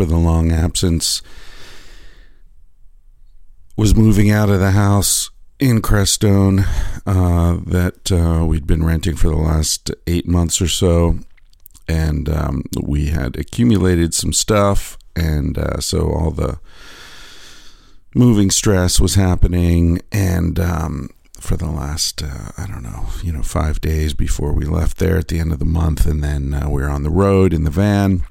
For the long absence. Was moving out of the house in Crestone uh, that uh, we'd been renting for the last eight months or so. And um, we had accumulated some stuff. And uh, so all the moving stress was happening. And um, for the last, uh, I don't know, you know, five days before we left there at the end of the month. And then uh, we were on the road in the van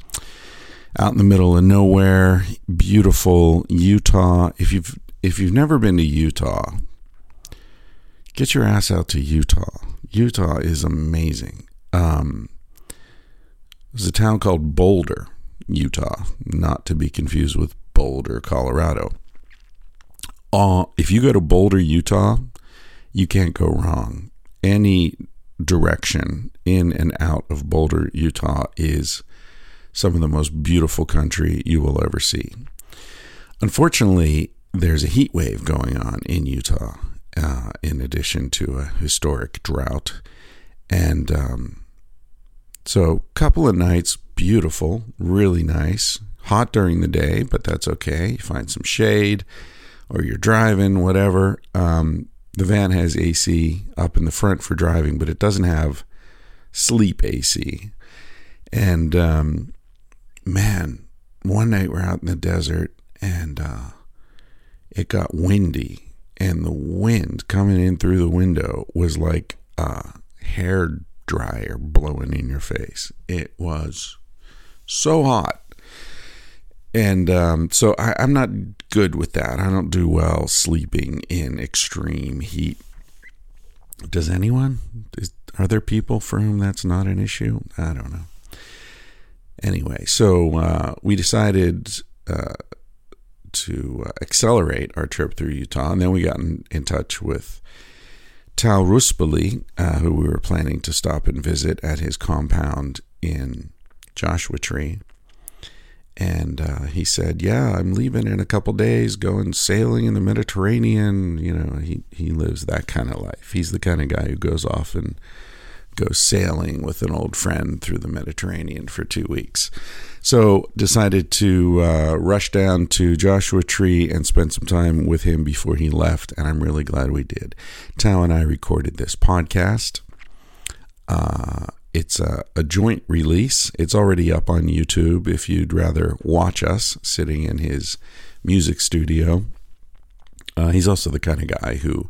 out in the middle of nowhere, beautiful Utah. If you've if you've never been to Utah, get your ass out to Utah. Utah is amazing. Um, there's a town called Boulder, Utah, not to be confused with Boulder, Colorado. Uh, if you go to Boulder, Utah, you can't go wrong. Any direction in and out of Boulder, Utah is some of the most beautiful country you will ever see. Unfortunately, there's a heat wave going on in Utah, uh, in addition to a historic drought. And um, so, couple of nights, beautiful, really nice. Hot during the day, but that's okay. You find some shade, or you're driving, whatever. Um, the van has AC up in the front for driving, but it doesn't have sleep AC. And um, man, one night we're out in the desert and uh, it got windy, and the wind coming in through the window was like a hair dryer blowing in your face. It was so hot. And um, so I, I'm not good with that. I don't do well sleeping in extreme heat. Does anyone? Is, are there people for whom that's not an issue? I don't know. Anyway, so uh, we decided uh, to uh, accelerate our trip through Utah, and then we got in, in touch with Tao Ruspoli, uh, who we were planning to stop and visit at his compound in Joshua Tree. And uh, he said, "Yeah, I'm leaving in a couple days, going sailing in the Mediterranean. You know, he he lives that kind of life. He's the kind of guy who goes off and goes sailing with an old friend through the Mediterranean for two weeks. So decided to uh, rush down to Joshua Tree and spend some time with him before he left, and I'm really glad we did. Tao and I recorded this podcast. Uh, it's a, a, joint release. It's already up on YouTube if you'd rather watch us sitting in his music studio. Uh, he's also the kind of guy who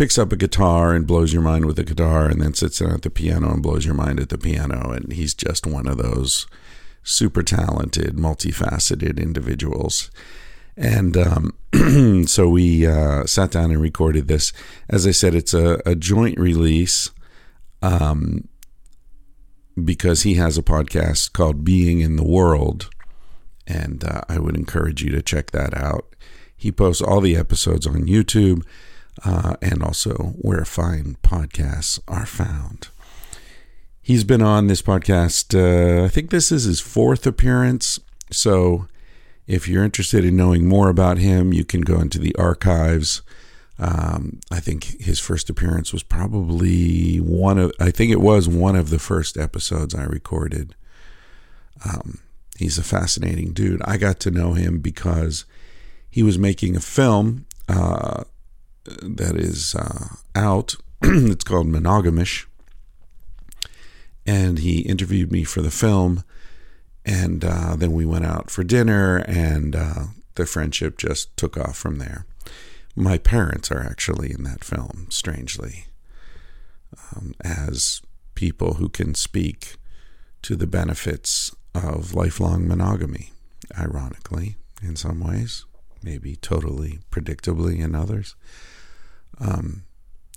picks up a guitar and blows your mind with the guitar and then sits down at the piano and blows your mind at the piano. And he's just one of those super talented, multifaceted individuals. And um, so we uh, sat down and recorded this. As I said, it's a, a joint release. Um, because he has a podcast called Being in the World. And uh, I would encourage you to check that out. He posts all the episodes on YouTube uh, and also where fine podcasts are found. He's been on this podcast, uh, I think this is his fourth appearance. So if you're interested in knowing more about him, you can go into the archives. Um, I think his first appearance was probably one of, I think it was one of the first episodes I recorded. Um, he's a fascinating dude. I got to know him because he was making a film uh, that is uh, out. it's called Monogamish. And he interviewed me for the film. And uh, then we went out for dinner, and uh, the friendship just took off from there my parents are actually in that film, strangely, um, as people who can speak to the benefits of lifelong monogamy, ironically, in some ways, maybe totally predictably in others. Um,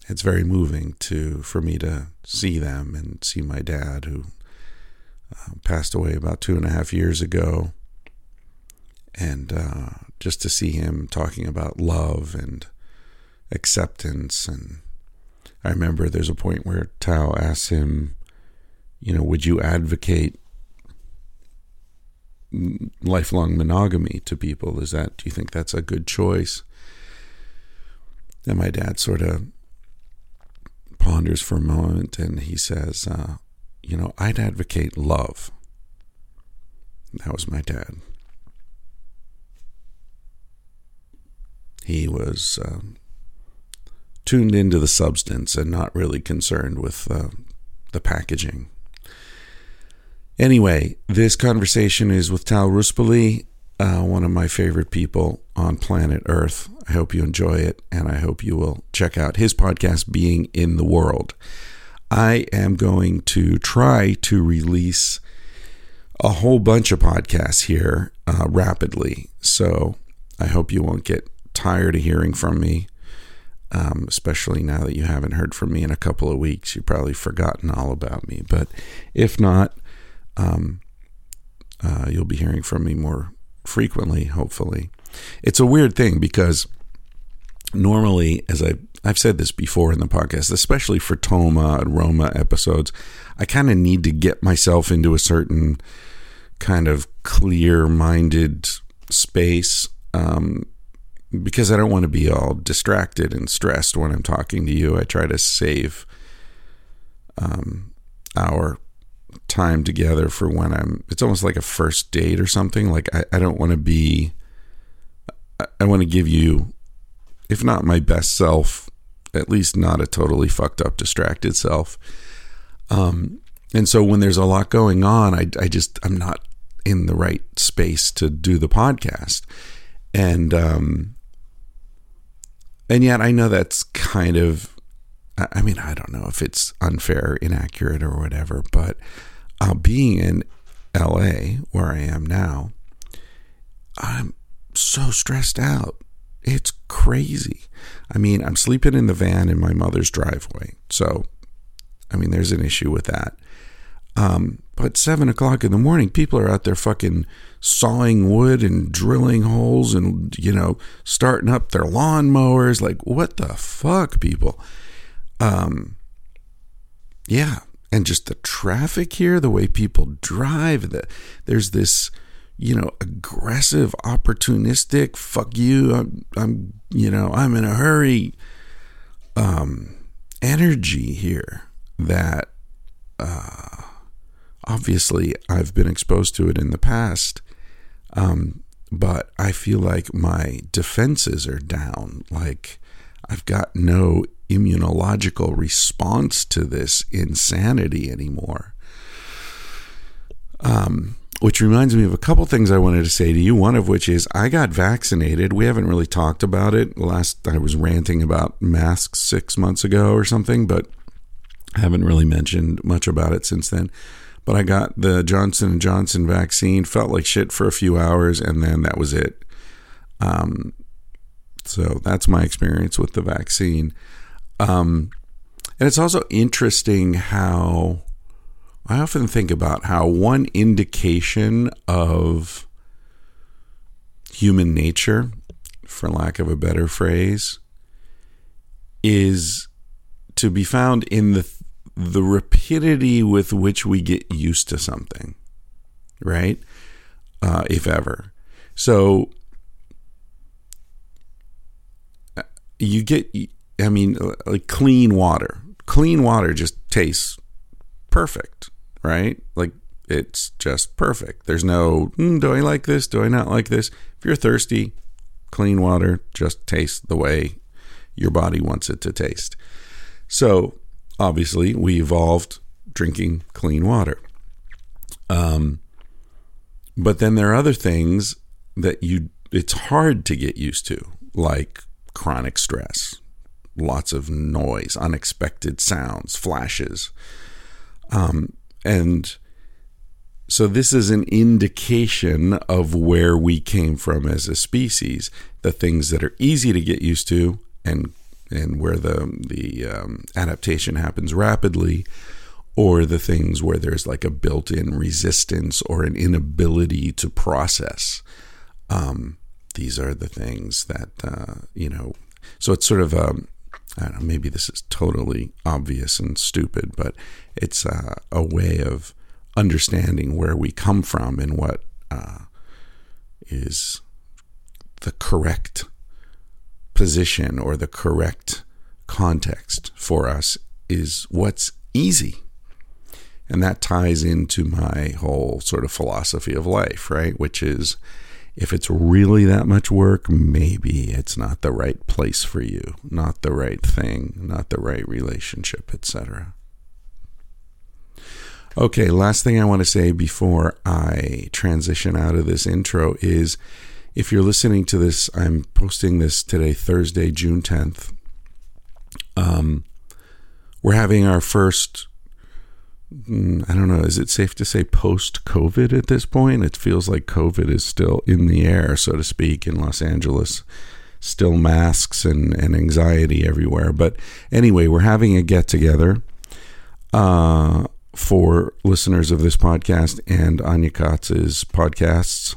it's very moving to for me to see them and see my dad, who uh, passed away about two and a half years ago. And uh, just to see him talking about love and acceptance. And I remember there's a point where Tao asks him, you know, would you advocate lifelong monogamy to people? Is that, do you think that's a good choice? And my dad sort of ponders for a moment and he says, uh, you know, I'd advocate love. That was my dad. He was um, tuned into the substance and not really concerned with uh, the packaging. Anyway, this conversation is with Tao Ruspoli, uh, one of my favorite people on planet Earth. I hope you enjoy it, and I hope you will check out his podcast, Being in the World. I am going to try to release a whole bunch of podcasts here uh, rapidly. So I hope you won't get tired of hearing from me, um, especially now that you haven't heard from me in a couple of weeks. You've probably forgotten all about me. But if not, um, uh, you'll be hearing from me more frequently, hopefully. It's a weird thing because normally, as I I've said this before in the podcast, especially for Toma and Roma episodes, I kind of need to get myself into a certain kind of clear-minded space um, because I don't want to be all distracted and stressed when I'm talking to you. I try to save um, our time together for when I'm. It's almost like a first date or something. Like I, I don't want to be. I, I want to give you if not my best self, at least not a totally fucked up, distracted self. Um, and so when there's a lot going on, I, I just, I'm not in the right space to do the podcast. And, um, and yet I know that's kind of, I mean, I don't know if it's unfair, inaccurate, or whatever, but uh, being in LA, where I am now, I'm so stressed out it's crazy. I mean, I'm sleeping in the van in my mother's driveway. So, I mean, there's an issue with that. Um, but seven o'clock in the morning, people are out there fucking sawing wood and drilling holes and, you know, starting up their lawnmowers. Like, what the fuck, people? Um, yeah. And just the traffic here, the way people drive, the, there's this you know, aggressive, opportunistic, fuck you, I'm, I'm you know, I'm in a hurry um, energy here that uh, obviously I've been exposed to it in the past. Um, but I feel like my defenses are down. Like I've got no immunological response to this insanity anymore. Um, which reminds me of a couple things I wanted to say to you. One of which is I got vaccinated. We haven't really talked about it. Last I was ranting about masks six months ago or something, but I haven't really mentioned much about it since then. But I got the Johnson and Johnson vaccine. Felt like shit for a few hours, and then that was it. Um, so that's my experience with the vaccine. Um, and it's also interesting how I often think about how one indication of human nature, for lack of a better phrase, is to be found in the the rapidity with which we get used to something, right? Uh, if ever. So uh, you get, I mean, like clean water. Clean water just tastes perfect right? Like it's just perfect. There's no, mm, do I like this? Do I not like this? If you're thirsty, clean water just tastes the way your body wants it to taste. So obviously, we evolved drinking clean water. Um, but then there are other things that you it's hard to get used to, like chronic stress, lots of noise, unexpected sounds, flashes. Um, and so this is an indication of where we came from as a species. The things that are easy to get used to and and where the the um, adaptation happens rapidly or the things where there's like a built in resistance or an inability to process. Um, these are the things that, uh, you know, so it's sort of, um, I don't know, maybe this is totally obvious and stupid, but it's uh, a way of understanding where we come from and what uh, is the correct position or the correct context for us is what's easy. And that ties into my whole sort of philosophy of life, right? Which is if it's really that much work, maybe it's not the right place for you, not the right thing, not the right relationship, etc. Okay, last thing I want to say before I transition out of this intro is if you're listening to this, I'm posting this today, Thursday, June 10th. Um, we're having our first, I don't know, is it safe to say post COVID at this point? It feels like COVID is still in the air, so to speak, in Los Angeles. Still masks and, and anxiety everywhere. But anyway, we're having a get together. Uh, for listeners of this podcast and Anya Katz's podcasts,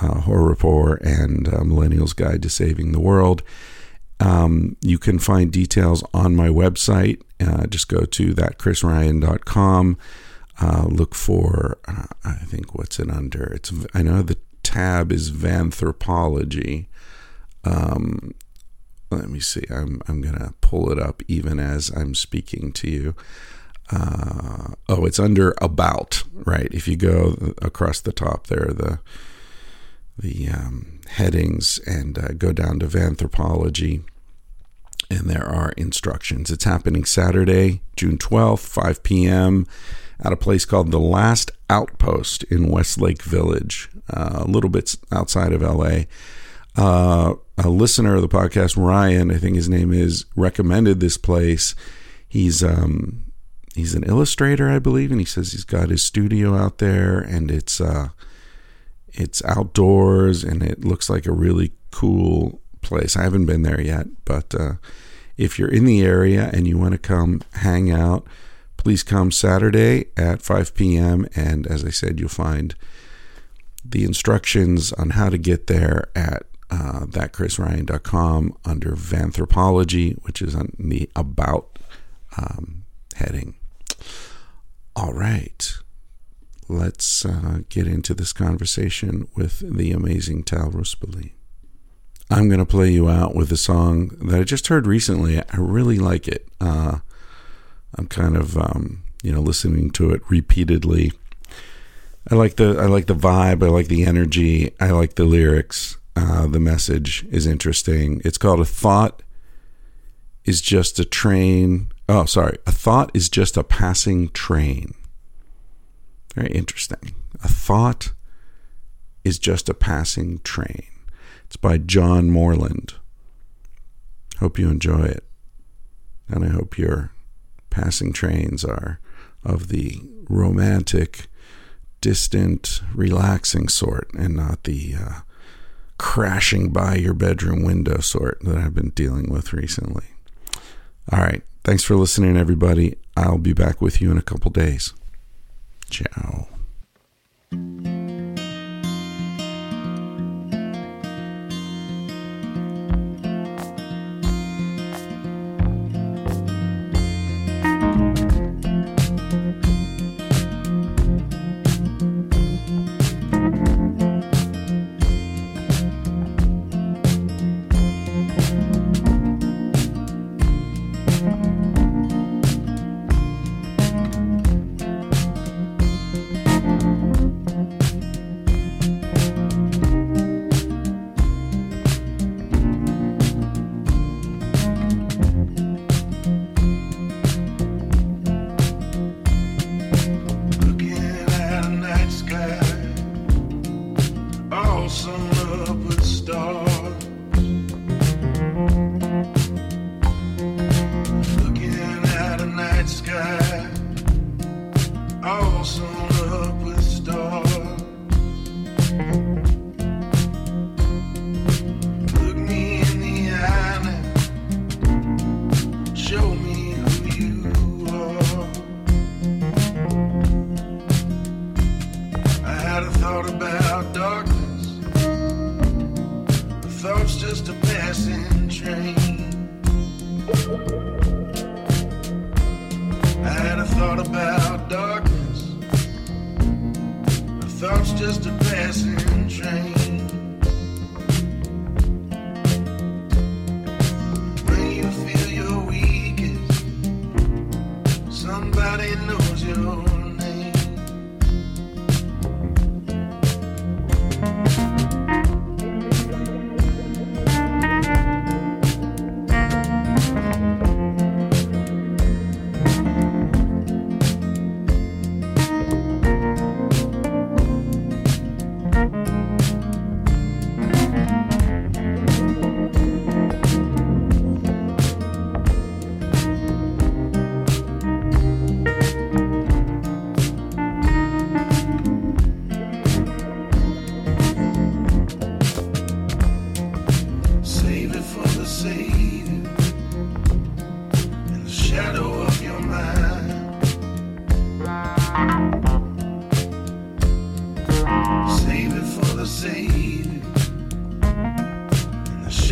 uh, Horror Rapport and uh, Millennials Guide to Saving the World. Um, you can find details on my website. Uh, just go to thatchrisryan.com. Uh, look for, uh, I think, what's it under? It's I know the tab is Vanthropology. Um, let me see. I'm I'm gonna pull it up even as I'm speaking to you uh, oh, it's under about right. If you go across the top there, the the um, headings and uh, go down to Vanthropology, and there are instructions. It's happening Saturday, June twelfth, five p.m. at a place called the Last Outpost in Westlake Village, uh, a little bit outside of L.A. Uh, a listener of the podcast, Ryan, I think his name is, recommended this place. He's um, he's an illustrator, I believe, and he says he's got his studio out there, and it's uh, it's outdoors, and it looks like a really cool place. I haven't been there yet, but uh, if you're in the area and you want to come hang out, please come Saturday at 5 p.m. And as I said, you'll find the instructions on how to get there at uh, thatchrisryan.com under Vanthropology, which is on the About um, heading. All right. Let's uh, get into this conversation with the amazing Tao Ruspoli. I'm going to play you out with a song that I just heard recently. I really like it. Uh, I'm kind of, um, you know, listening to it repeatedly. I like the I like the vibe. I like the energy. I like the lyrics. Uh, the message is interesting. It's called "A Thought Is Just a Train Oh, sorry. A thought is just a passing train. Very interesting. A thought is just a passing train. It's by John Moreland. Hope you enjoy it. And I hope your passing trains are of the romantic, distant, relaxing sort and not the uh, crashing by your bedroom window sort that I've been dealing with recently. All right. Thanks for listening, everybody. I'll be back with you in a couple days. Ciao.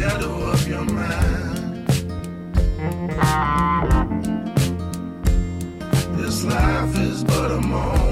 Shadow of your mind. This life is but a moment.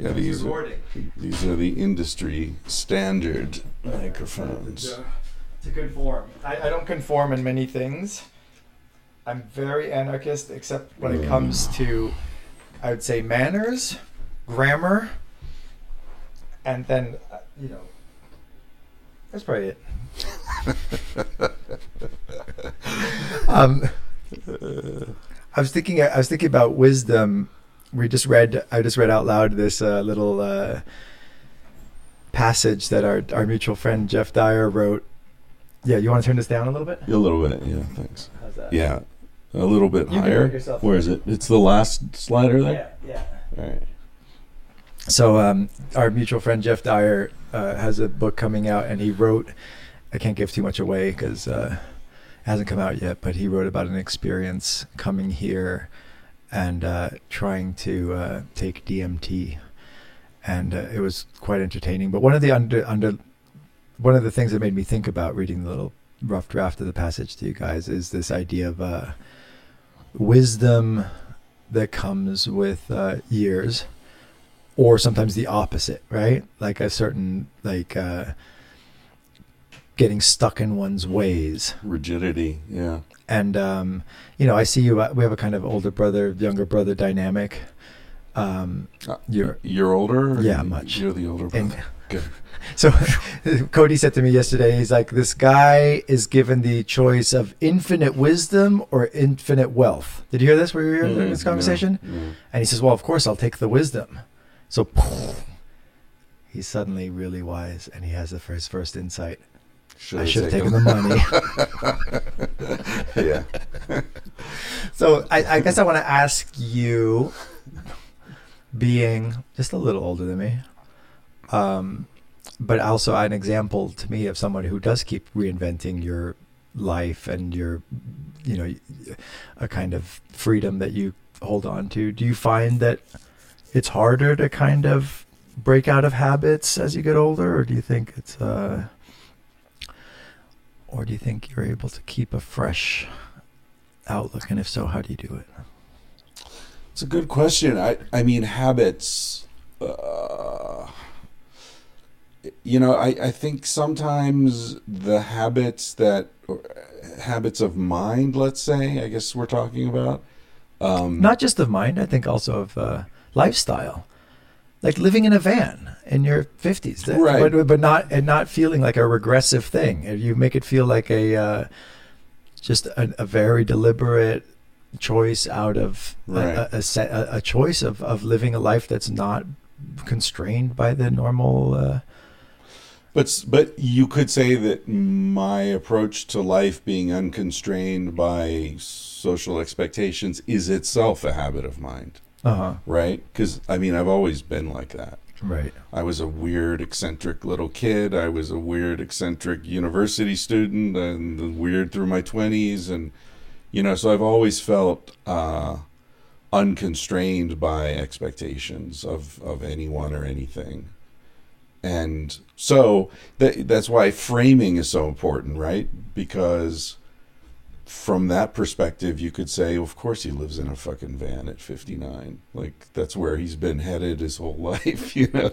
Yeah, these are, these are the industry standard microphones. To conform. I, I don't conform in many things. I'm very anarchist, except when it comes to, I would say, manners, grammar, and then, uh, you know, that's probably it. um, I was thinking. I was thinking about wisdom. We just read. I just read out loud this uh, little uh, passage that our our mutual friend Geoff Dyer wrote. Yeah, you want to turn this down a little bit? A little bit, yeah, thanks. How's that? Yeah, a little bit You higher. Where is it? It's the last slider there. Yeah, yeah. All right. So um, our mutual friend Geoff Dyer uh, has a book coming out, and he wrote. I can't give too much away because uh, it hasn't come out yet, but he wrote about an experience coming here and uh, trying to uh, take DMT, and uh, it was quite entertaining. But one of the under under one of the things that made me think about reading the little rough draft of the passage to you guys is this idea of uh, wisdom that comes with uh, years, or sometimes the opposite, right? Like a certain like uh, getting stuck in one's ways. Rigidity, yeah. And um, you know, I see you. uh, We have a kind of older brother, younger brother dynamic. Um, Uh, you're You're older? Yeah, much. You're the older brother. Good. so Cody said to me yesterday, he's like, this guy is given the choice of infinite wisdom or infinite wealth. Did you hear this? Were you here Mm, in this conversation? yeah, yeah. And he says, well, of course, I'll take the wisdom. So he's suddenly really wise, and he has the first first insight. I should have taken the money. yeah. so I, I guess I want to ask you, being just a little older than me, um, but also an example to me of someone who does keep reinventing your life and your, you know, a kind of freedom that you hold on to. Do you find that it's harder to kind of break out of habits as you get older, or do you think it's uh, or do you think you're able to keep a fresh outlook? And if so, how do you do it? It's a good question. I I mean habits. Uh, you know, I I think sometimes the habits that or habits of mind, let's say, I guess we're talking about. Um, Not just of mind, I think also of uh, lifestyle, like living in a van in your fifties, Right. But, but not and not feeling like a regressive thing. You make it feel like a uh, just a, a very deliberate choice out of a- Right. a, a, set, a, a choice of, of living a life that's not constrained by the normal. Uh, But but you could say that my approach to life being unconstrained by social expectations is itself a habit of mind, uh-huh. right? Because I mean, I've always been like that. Right. I was a weird, eccentric little kid. I was a weird, eccentric university student, and weird through my twenties, and you know, so I've always felt uh, unconstrained by expectations of of anyone or anything, and so that that's why framing is so important, right? Because from that perspective, you could say, of course, he lives in a fucking van at 59. Like, that's where he's been headed his whole life, you know?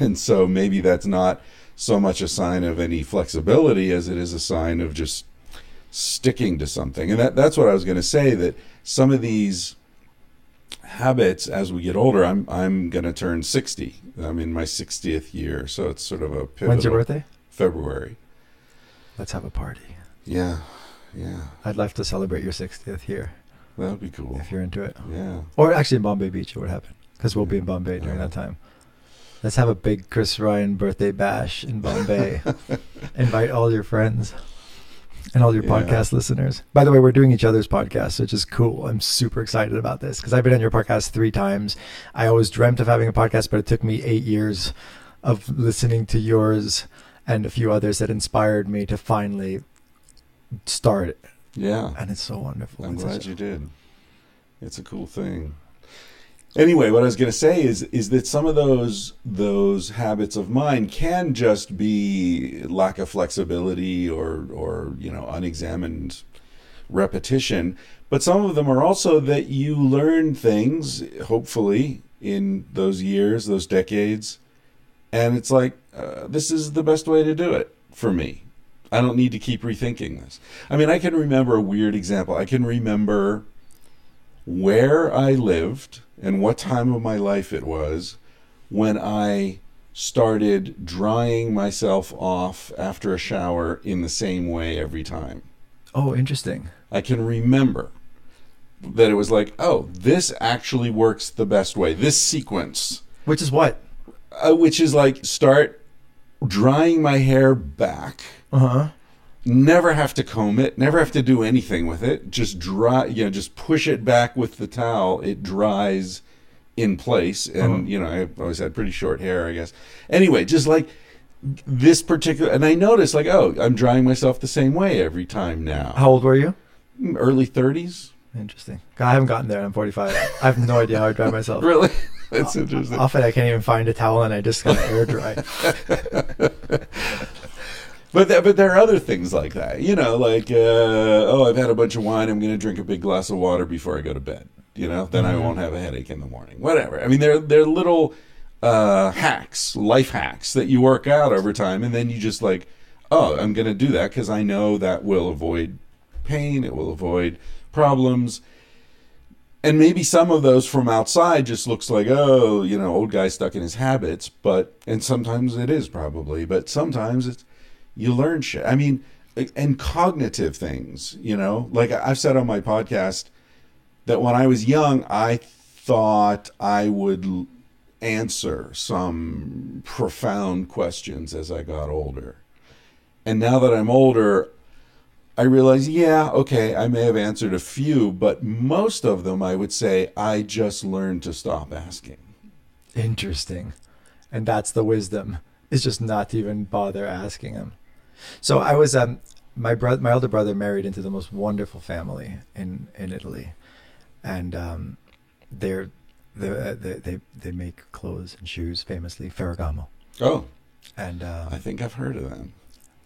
And so maybe that's not so much a sign of any flexibility as it is a sign of just sticking to something. And that, that's what I was going to say that some of these habits as we get older, I'm, I'm going to turn 60. I'm in my 60th year. So it's sort of a pivotal. When's your birthday? February. Let's have a party. Yeah. Yeah. I'd love to celebrate your 60th here That would be cool. if you're into it. Yeah. Or actually in Bombay Beach, it would happen because we'll be in Bombay during that time. Let's have a big Chris Ryan birthday bash in Bombay. Invite all your friends and all your Yeah. podcast listeners. By the way, we're doing each other's podcasts, which is cool. I'm super excited about this because I've been on your podcast three times. I always dreamt of having a podcast, but it took me eight years of listening to yours and a few others that inspired me to finally start it. Yeah. And it's so wonderful. I'm It's glad you did. It's a cool thing. Anyway, what I was going to say is is that some of those those habits of mine can just be lack of flexibility or or you know unexamined repetition, but some of them are also that you learn things hopefully in those years, those decades, and it's like uh, this is the best way to do it for me. I don't need to keep rethinking this. I mean, I can remember a weird example. I can remember where I lived and what time of my life it was when I started drying myself off after a shower in the same way every time. Oh, interesting. I can remember that it was like, oh, this actually works the best way. This sequence, Which is what? uh, which is like start drying my hair back Uh huh. never have to comb it, never have to do anything with it. Just dry, you know, just push it back with the towel. It dries in place. And, Uh-huh. you know, I've always had pretty short hair, I guess. Anyway, just like this particular, and I noticed like, oh, I'm drying myself the same way every time now. How old were you? Early 30s. Interesting. I haven't gotten there. I'm 45. I have no idea how I dry myself. Really? That's interesting. Often I can't even find a towel and I just kind of air dry. But th- but there are other things like that, you know, like uh, oh, I've had a bunch of wine. I'm going to drink a big glass of water before I go to bed. You know, then I won't have a headache in the morning. Whatever. I mean, they're they're little uh, hacks, life hacks that you work out over time, and then you just like, oh, I'm going to do that because I know that will avoid pain. It will avoid problems. And maybe some of those from outside just looks like, oh, you know, old guy stuck in his habits. But and sometimes it is probably, but sometimes it's you learn shit. I mean, and cognitive things, you know, like I've said on my podcast that when I was young, I thought I would answer some profound questions as I got older. And now that I'm older, I realize, yeah, okay, I may have answered a few, but most of them I would say I just learned to stop asking. Interesting. And that's the wisdom. Is just not to even bother asking him. So I was um my brother my elder brother married into the most wonderful family in in Italy. And um they're they they they, they make clothes and shoes famously Ferragamo. Oh, And um, I think I've heard of them.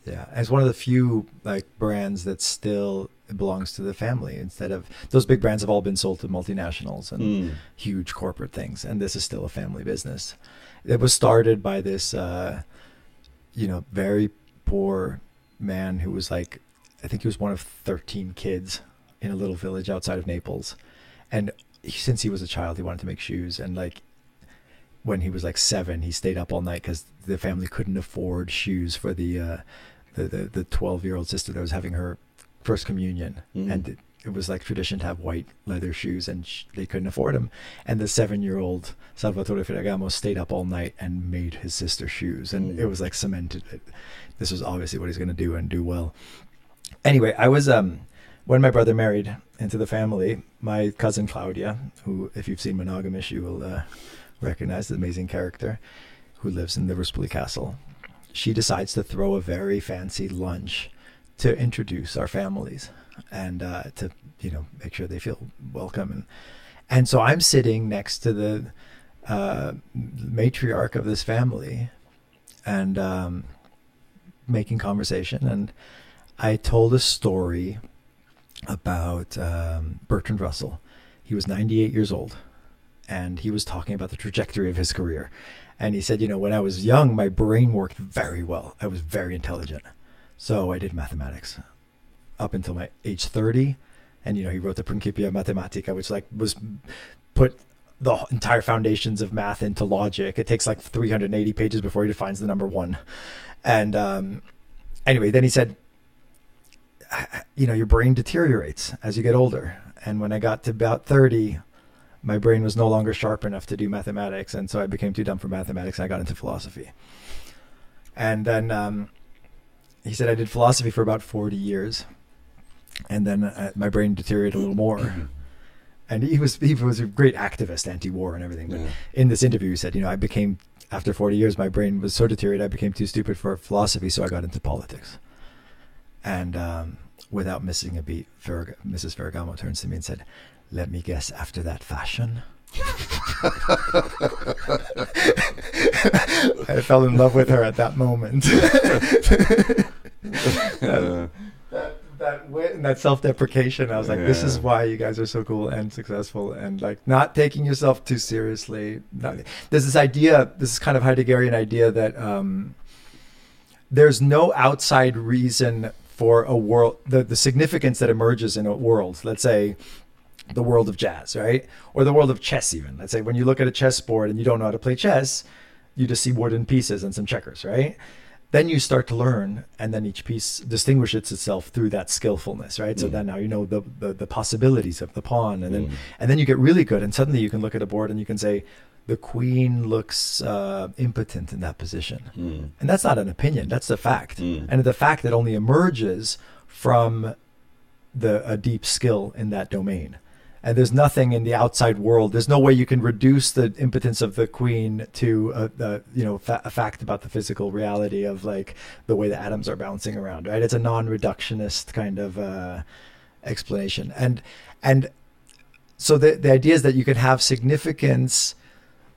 Yeah, it's one of the few like brands that still belongs to the family. Instead of those big brands have all been sold to multinationals and Mm. huge corporate things, and this is still a family business. It was started by this, uh, you know, very poor man who was like, I think he was one of thirteen kids in a little village outside of Naples, and he, since he was a child, he wanted to make shoes, and like when he was like seven, he stayed up all night because the family couldn't afford shoes for the uh, the the the twelve year old sister that was having her first communion, Mm. and it, it was like tradition to have white leather shoes, and sh- they couldn't afford them. And the seven year old Salvatore Ferragamo stayed up all night and made his sister shoes, and Mm. it was like cemented. that This was obviously what he's going to do and do well. Anyway, I was um when my brother married into the family, my cousin Claudia, who if you've seen Monogamish, you will uh, recognize the amazing character, who lives in the Ruspoli Castle. She decides to throw a very fancy lunch to introduce our families and uh, to you know make sure they feel welcome and and so I'm sitting next to the uh, matriarch of this family and um, making conversation and I told a story about um, Bertrand Russell. He was 98 years old and he was talking about the trajectory of his career. And he said, you know, when I was young, my brain worked very well. I was very intelligent. So I did mathematics up until my age 30. And, you know, he wrote the Principia Mathematica, which like was put the entire foundations of math into logic. It takes like 380 pages before he defines the number one. And um, anyway, then he said, you know, your brain deteriorates as you get older. And when I got to about 30, my brain was no longer sharp enough to do mathematics. And so I became too dumb for mathematics and I got into philosophy. And then um, he said I did philosophy for about 40 years. And then uh, my brain deteriorated a little more. And he was he was a great activist, anti-war and everything. But Yeah. in this interview, he said, you know, I became after 40 years, my brain was so deteriorated, I became too stupid for philosophy, so I got into politics. And um, without missing a beat, Mrs. Ferragamo turns to me and said, "Let me guess. After that fashion." I fell in love with her at that moment. That that wit and that self-deprecation i was like this is why you guys are so cool and successful and like not taking yourself too seriously not, there's this idea this is kind of heideggerian idea that um there's no outside reason for a world the, the significance that emerges in a world let's say the world of jazz right? Or the world of chess even. Let's say when you look at a chessboard and you don't know how to play chess you just see wooden pieces and some checkers right? Then you start to learn and then each piece distinguishes itself through that skillfulness right? So Mm. then now you know the, the the possibilities of the pawn and then Mm. and then you get really good and suddenly you can look at a board and you can say the queen looks uh, impotent in that position. Mm, and that's not an opinion that's the fact. Mm. and the fact that only emerges from the a deep skill in that domain and there's nothing in the outside world. There's no way you can reduce the impotence of the queen to a, a you know fa- a fact about the physical reality of like the way the atoms are bouncing around. Right? It's a non-reductionist kind of uh, explanation, and and so the the idea is that you can have significance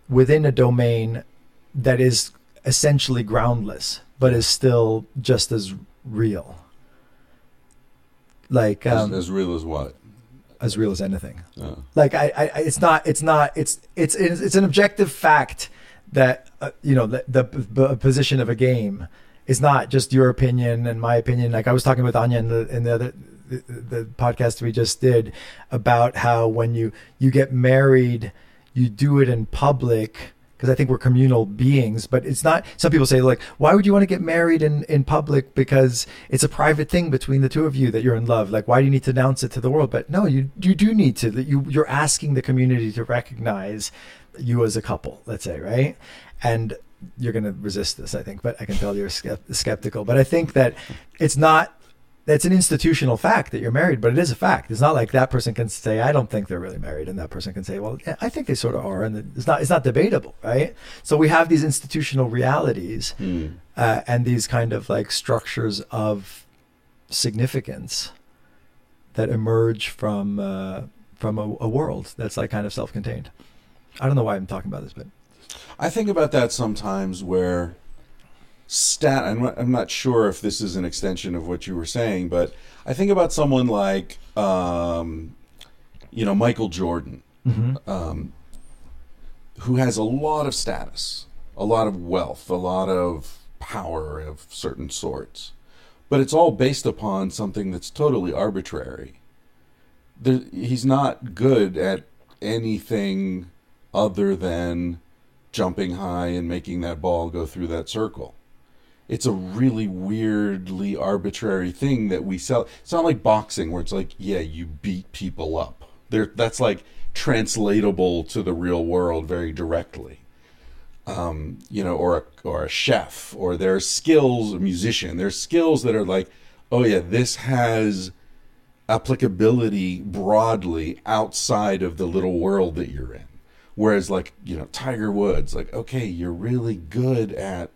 within a domain that is essentially groundless, but is still just as real. Like um, as, as real as what? As real as anything. Oh. Like I, I, it's not, it's not, it's, it's, it's, it's an objective fact that uh, you know the, the, the position of a game is not just your opinion and my opinion. Like I was talking with Anya in the in the other the, the podcast we just did about how when you you get married, you do it in public because I think we're communal beings, but it's not. Some people say like, why would you want to get married in in public? Because it's a private thing between the two of you that you're in love. Like, why do you need to announce it to the world? But no, you you do need to. That you you're asking the community to recognize you as a couple. Let's say right, and you're going to resist this, I think. But I can tell you're skept- skeptical. But I think that it's not it's an institutional fact that you're married, but it is a fact. It's not like that person can say, "I don't think they're really married," and that person can say, "Well, yeah, I think they sort of are," and it's not. It's not debatable, right? So we have these institutional realities Hmm. uh, and these kind of like structures of significance that emerge from uh, from a, a world that's like kind of self-contained. I don't know why I'm talking about this, but I think about that sometimes where stat I'm not, I'm not sure if this is an extension of what you were saying, but I think about someone like um, you know Michael Jordan um, who has a lot of status, a lot of wealth, a lot of power of certain sorts. But it's all based upon something that's totally arbitrary. There, he's not good at anything other than jumping high and making that ball go through that circle. It's a really weirdly arbitrary thing that we sell. It's not like boxing where it's like, yeah, you beat people up. There, that's like translatable to the real world very directly. Um, you know, or a, or a chef, or there are skills, a musician. There's skills that are like, oh yeah, this has applicability broadly outside of the little world that you're in. Whereas, like, you know, Tiger Woods, like, okay, you're really good at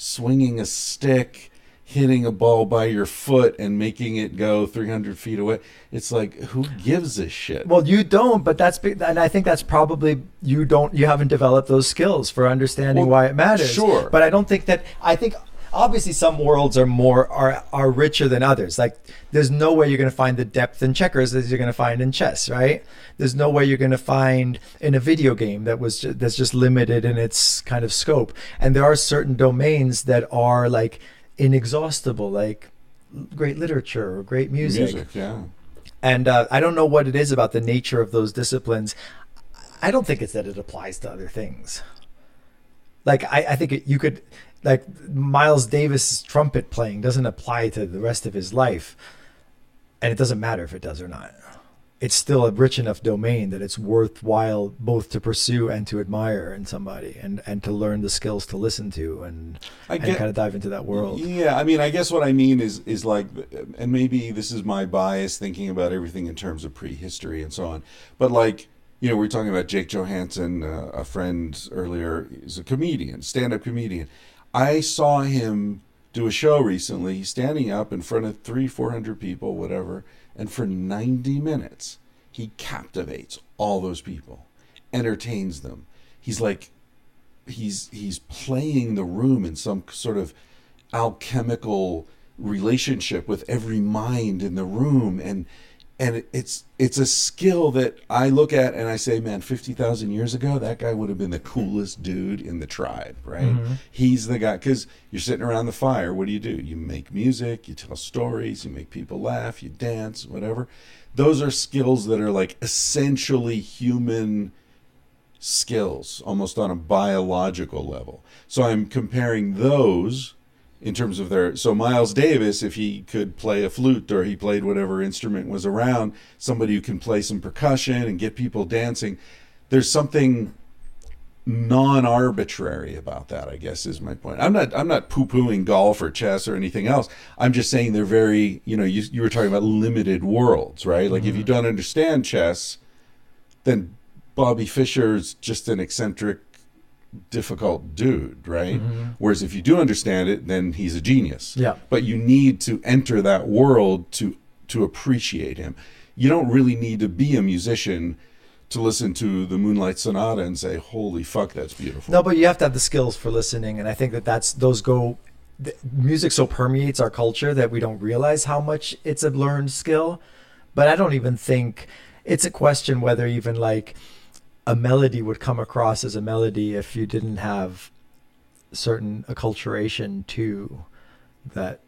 swinging a stick, hitting a ball by your foot, and making it go 300 feet away. It's like, who gives a shit? Well, you don't, but that's be- and I think that's probably you don't you haven't developed those skills for understanding Well, why it matters. sure. but I don't think that I think obviously some worlds are more are are richer than others. Like there's no way you're going to find the depth in checkers as you're going to find in chess, right? There's no way you're going to find in a video game that was that's just limited in its kind of scope. And there are certain domains that are like inexhaustible, like great literature or great Music, yeah. and uh, I don't know what it is about the nature of those disciplines. I don't think it's that it applies to other things. Like I, I think it, you could, like Miles Davis' trumpet playing doesn't apply to the rest of his life, and it doesn't matter if it does or not. It's still a rich enough domain that it's worthwhile both to pursue and to admire in somebody, and and to learn the skills to listen to and I and kind of dive into that world. Yeah, I mean, I guess what I mean is is like, and maybe this is my bias thinking about everything in terms of prehistory and so on. But like, you know, we are talking about Jake Johannsen, uh, a friend earlier. He's a comedian, stand-up comedian. I saw him do a show recently. He's standing up in front of three, four hundred people, whatever, and for ninety minutes, he captivates all those people, entertains them. He's like he's he's playing the room in some sort of alchemical relationship with every mind in the room and and it's it's a skill that I look at and I say man 50,000 years ago that guy would have been the coolest dude in the tribe right? Mm-hmm. He's the guy cuz you're sitting around the fire. What do you do? You make music you tell stories you make people laugh you dance whatever. Those are skills that are like essentially human skills almost on a biological level. So I'm comparing those in terms of their so Miles Davis if he could play a flute or he played whatever instrument was around, somebody who can play some percussion and get people dancing, there's something non-arbitrary about that i guess is my point. I'm not i'm not poo-pooing golf or chess or anything else. I'm just saying they're very you know you, you were talking about limited worlds right? Like if you mm-hmm. don't understand chess then Bobby Fischer's just an eccentric, difficult dude, right? Mm-hmm. Whereas if you do understand it, then he's a genius. Yeah. But you need to enter that world to to appreciate him. You don't really need to be a musician to listen to the Moonlight Sonata and say, "Holy fuck, that's beautiful." No, but you have to have the skills for listening, and I think that that's those go. Music so permeates our culture that we don't realize how much it's a learned skill. But I don't even think it's a question whether even like a melody would come across as a melody if you didn't have certain acculturation to that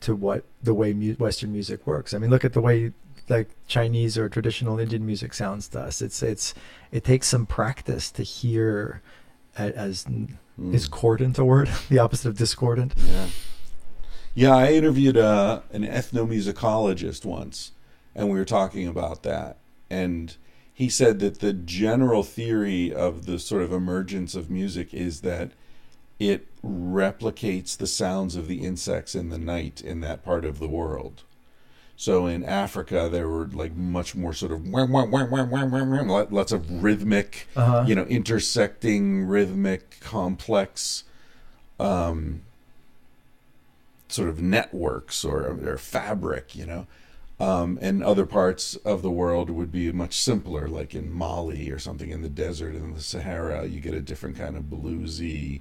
to what the way mu- Western music works. I mean, look at the way like Chinese or traditional Indian music sounds to us. It's it's it takes some practice to hear as Mm. is cordant a word, the opposite of discordant. Yeah. Yeah, I interviewed uh, an ethnomusicologist once, and we were talking about that. And he said that the general theory of the sort of emergence of music is that it replicates the sounds of the insects in the night in that part of the world. So in Africa, there were like much more sort of lots of rhythmic, Uh-huh. you know, intersecting rhythmic, complex, um, sort of networks or, or fabric, you know. Um, and other parts of the world would be much simpler, like in Mali or something in the desert in the Sahara. You get a different kind of bluesy,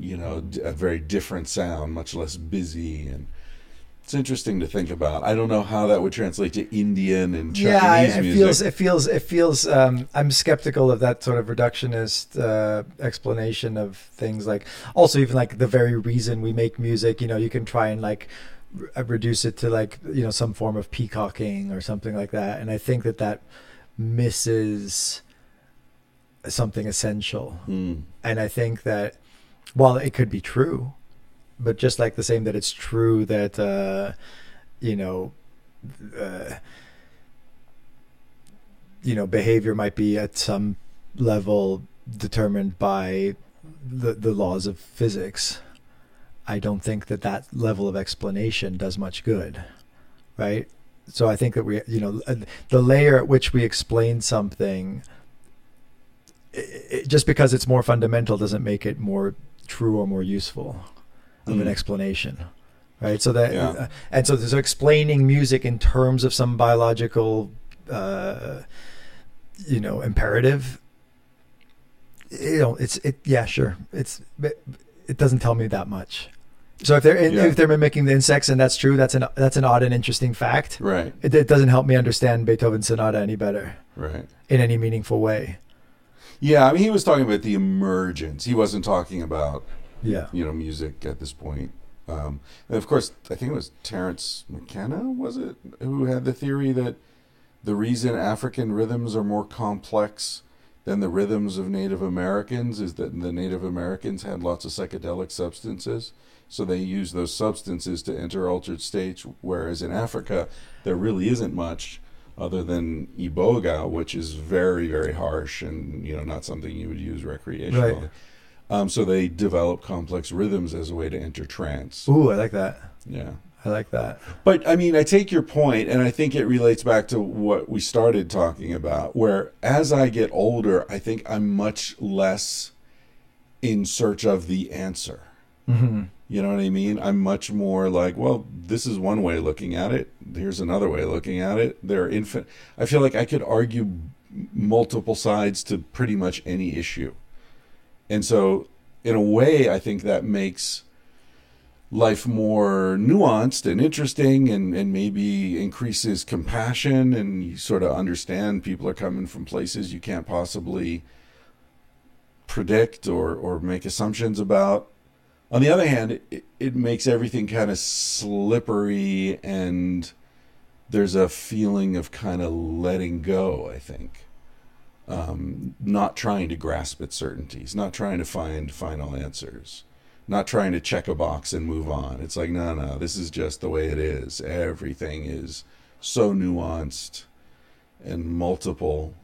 you know, a very different sound, much less busy and. It's interesting to think about. I don't know how that would translate to Indian and Chinese yeah, I- it music. feels it feels it feels. Um, I'm skeptical of that sort of reductionist uh, explanation of things. Like also even like the very reason we make music. You know, you can try and like reduce it to like you know some form of peacocking or something like that. And I think that that misses something essential. Mm. And I think that while it could be true, but just like the same that it's true that uh, you know, uh, you know, behavior might be at some level determined by the the laws of physics. I don't think that that level of explanation does much good, right? So I think that we, you know, uh, the layer at which we explain something, i i just because it's more fundamental doesn't make it more true or more useful of an Mm. explanation, right? So that, Yeah. uh, and so there's explaining music in terms of some biological, uh, you know, imperative. You know, it's it. Yeah, sure. It's but it doesn't tell me that much. So if they're Yeah. if they're mimicking the insects and that's true, that's an that's an odd and interesting fact. Right, It, it doesn't help me understand Beethoven's sonata any better right. in any meaningful way. Yeah, I mean, he was talking about the emergence. He wasn't talking about Yeah. you know music at this point. Um, and of course, I think it was Terence McKenna, was it, who had the theory that the reason African rhythms are more complex than the rhythms of Native Americans is that the Native Americans had lots of psychedelic substances. So they use those substances to enter altered states, whereas in Africa, there really isn't much other than iboga, which is very, very harsh and you know not something you would use recreationally. Right. Um, so they develop complex rhythms as a way to enter trance. Ooh, I like that. Yeah. I like that. But I mean, I take your point, and I think it relates back to what we started talking about, where as I get older, I think I'm much less in search of the answer. hmm You know what I mean? I'm much more like, well, this is one way of looking at it. Here's another way of looking at it. There are infin- I feel like I could argue multiple sides to pretty much any issue. And so, in a way, I think that makes life more nuanced and interesting and, and maybe increases compassion and you sort of understand people are coming from places you can't possibly predict or, or make assumptions about. On the other hand, it, it makes everything kind of slippery and there's a feeling of kind of letting go, I think. Um, not trying to grasp at certainties, not trying to find final answers, not trying to check a box and move on. It's like, no, no, this is just the way it is. Everything is so nuanced and multiple.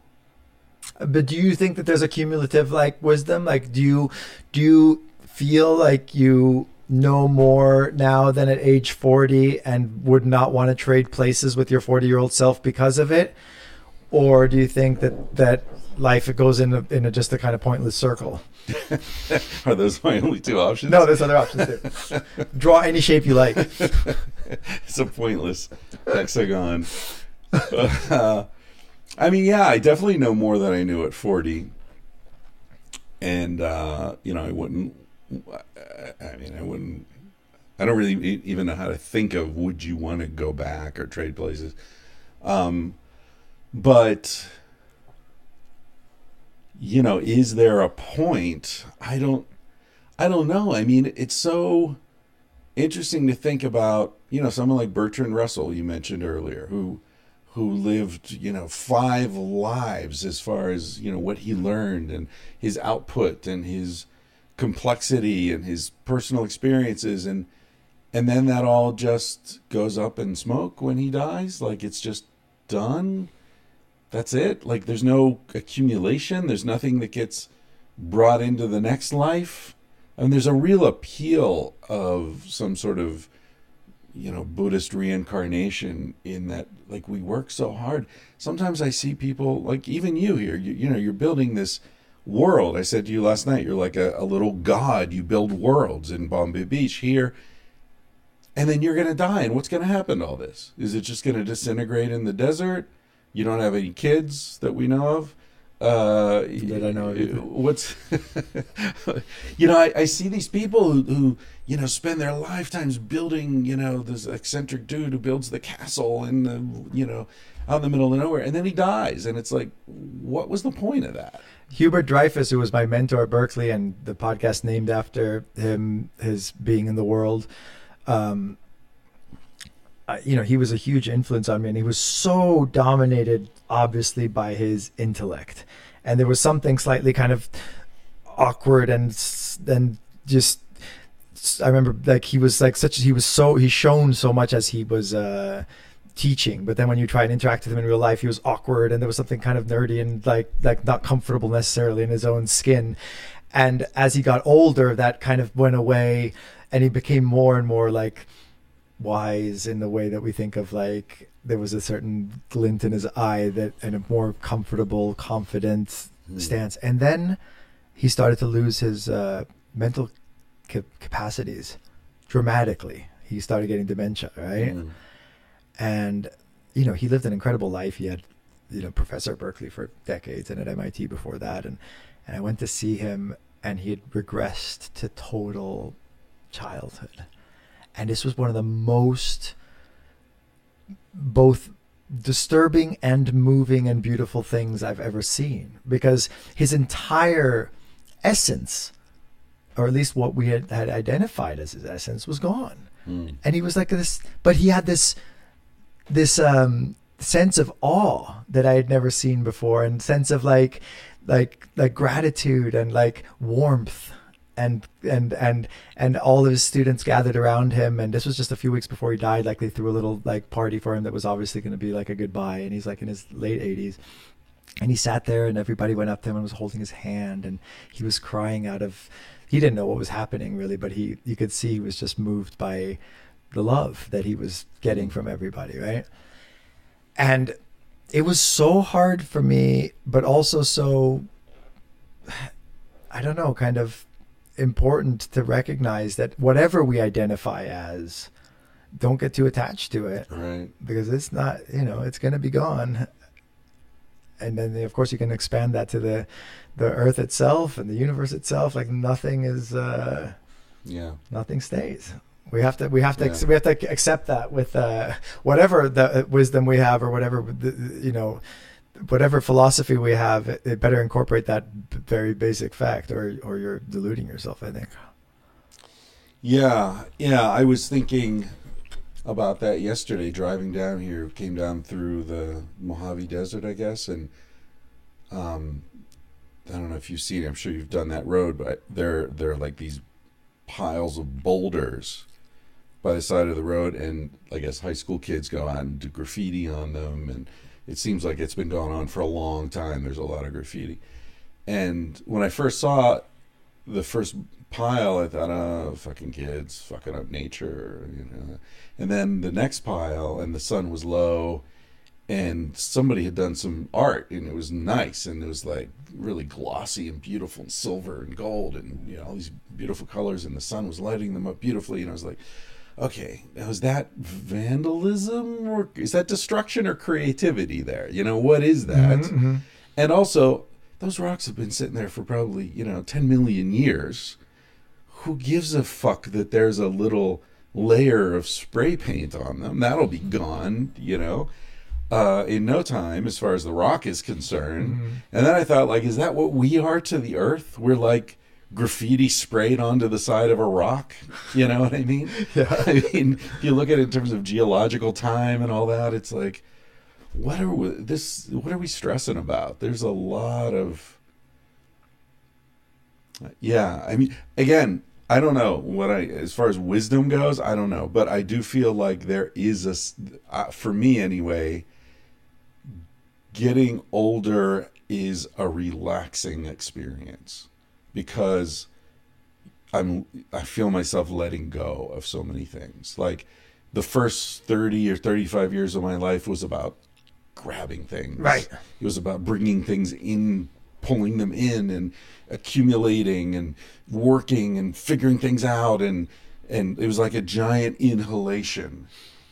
But do you think that there's a cumulative like wisdom? Like, do you do you feel like you know more now than at age 40 and would not want to trade places with your 40 year old self because of it? or do you think that that life it goes in a, in a just a kind of pointless circle? Are those my only two options? No, there's other options too. Draw any shape you like. it's a pointless hexagon. Uh, I mean, yeah, I definitely know more than I knew at 40. And, uh, you know, I wouldn't, I mean, I wouldn't, I don't really even know how to think of would you want to go back or trade places. Um, but, you know, is there a point? I don't, I don't know. I mean, it's so interesting to think about, you know, someone like Bertrand Russell you mentioned earlier, who who lived, you know, five lives as far as, you know, what he learned and his output and his complexity and his personal experiences and and then that all just goes up in smoke when he dies, like it's just done. That's it. Like there's no accumulation, there's nothing that gets brought into the next life. And there's a real appeal of some sort of you know buddhist reincarnation in that like we work so hard. Sometimes i see people like even you here you, you know you're building this world. I said to you last night you're like a, a little god. You build worlds in bombay beach here and then you're going to die. And what's going to happen to all this? Is it just going to disintegrate in the desert you don't have any kids that we know of uh That I know what's you know I, I see these people who, who you know spend their lifetimes building you know this eccentric dude who builds the castle in the you know out in the middle of nowhere and then he dies and it's like what was the point of that Hubert Dreyfus, who was my mentor at Berkeley, and the podcast named after him, his being in the world. Um, you know, he was a huge influence on me, and he was so dominated, obviously, by his intellect. And there was something slightly kind of awkward and and just. I remember, like he was like such. He was so he shone so much as he was uh, teaching, but then when you try and interact with him in real life, he was awkward, and there was something kind of nerdy and like like not comfortable necessarily in his own skin. And as he got older, that kind of went away, and he became more and more like wise in the way that we think of like there was a certain glint in his eye that and a more comfortable, confident stance. And then he started to lose his uh, mental ca- capacities dramatically. He started getting dementia, right? Mm. and you know he lived an incredible life he had you know professor at berkeley for decades and at mit before that and and i went to see him and he had regressed to total childhood and this was one of the most both disturbing and moving and beautiful things i've ever seen. Because his entire essence or at least what we had, had identified as his essence was gone. Mm. and he was like this but he had this this um sense of awe that I had never seen before and sense of like like like gratitude and like warmth and and and and all of his students gathered around him. And this was just a few weeks before he died. Like they threw a little like party for him that was obviously going to be like a goodbye. And he's like in his late 80s and he sat there and everybody went up to him and was holding his hand. And he was crying out of he didn't know what was happening really but he you could see he was just moved by the love that he was getting from everybody right? And it was so hard for me but also so i don't know kind of important to recognize that whatever we identify as don't get too attached to it. Right. Because it's not you know it's going to be gone. And then of course you can expand that to the the earth itself and the universe itself. Like nothing is uh yeah. nothing stays. We have to we have to Yeah. we have to accept that with uh whatever the wisdom we have or whatever the, you know whatever philosophy we have it, better incorporate that very basic fact or or you're deluding yourself i think Yeah, yeah. I was thinking about that yesterday driving down here. Came down through the Mojave Desert, I guess, and um, I don't know if you've seen. I'm sure you've done that road, but there there are like these piles of boulders by the side of the road, and I guess high school kids go out and do graffiti on them, and it seems like it's been going on for a long time. There's a lot of graffiti, and when I first saw the first pile, I thought, oh, fucking kids fucking up nature, you know. And then the next pile, and the sun was low, and somebody had done some art and it was nice and it was like really glossy and beautiful and silver and gold and you know all these beautiful colors and the sun was lighting them up beautifully and I was like okay now is that vandalism or is that destruction or creativity there? You know what is mm-hmm, that? Mm-hmm. and also those rocks have been sitting there for probably you know 10 million years. Who gives a fuck that there's a little layer of spray paint on them? That'll be mm-hmm. gone you know? Uh, in no time as far as the rock is concerned. And then i thought like is that what we are to the earth? We're like graffiti sprayed onto the side of a rock. You know what i mean? Yeah. i mean if you look at it in terms of geological time and all that it's like what are we this what are we stressing about? There's a lot of yeah i mean again i don't know what i as far as wisdom goes i don't know but i do feel like there is a, uh, for me anyway getting older is a relaxing experience because i'm i feel myself letting go of so many things like the first 30 or 35 years of my life was about grabbing things Right. it was about bringing things in pulling them in and accumulating and working and figuring things out and and it was like a giant inhalation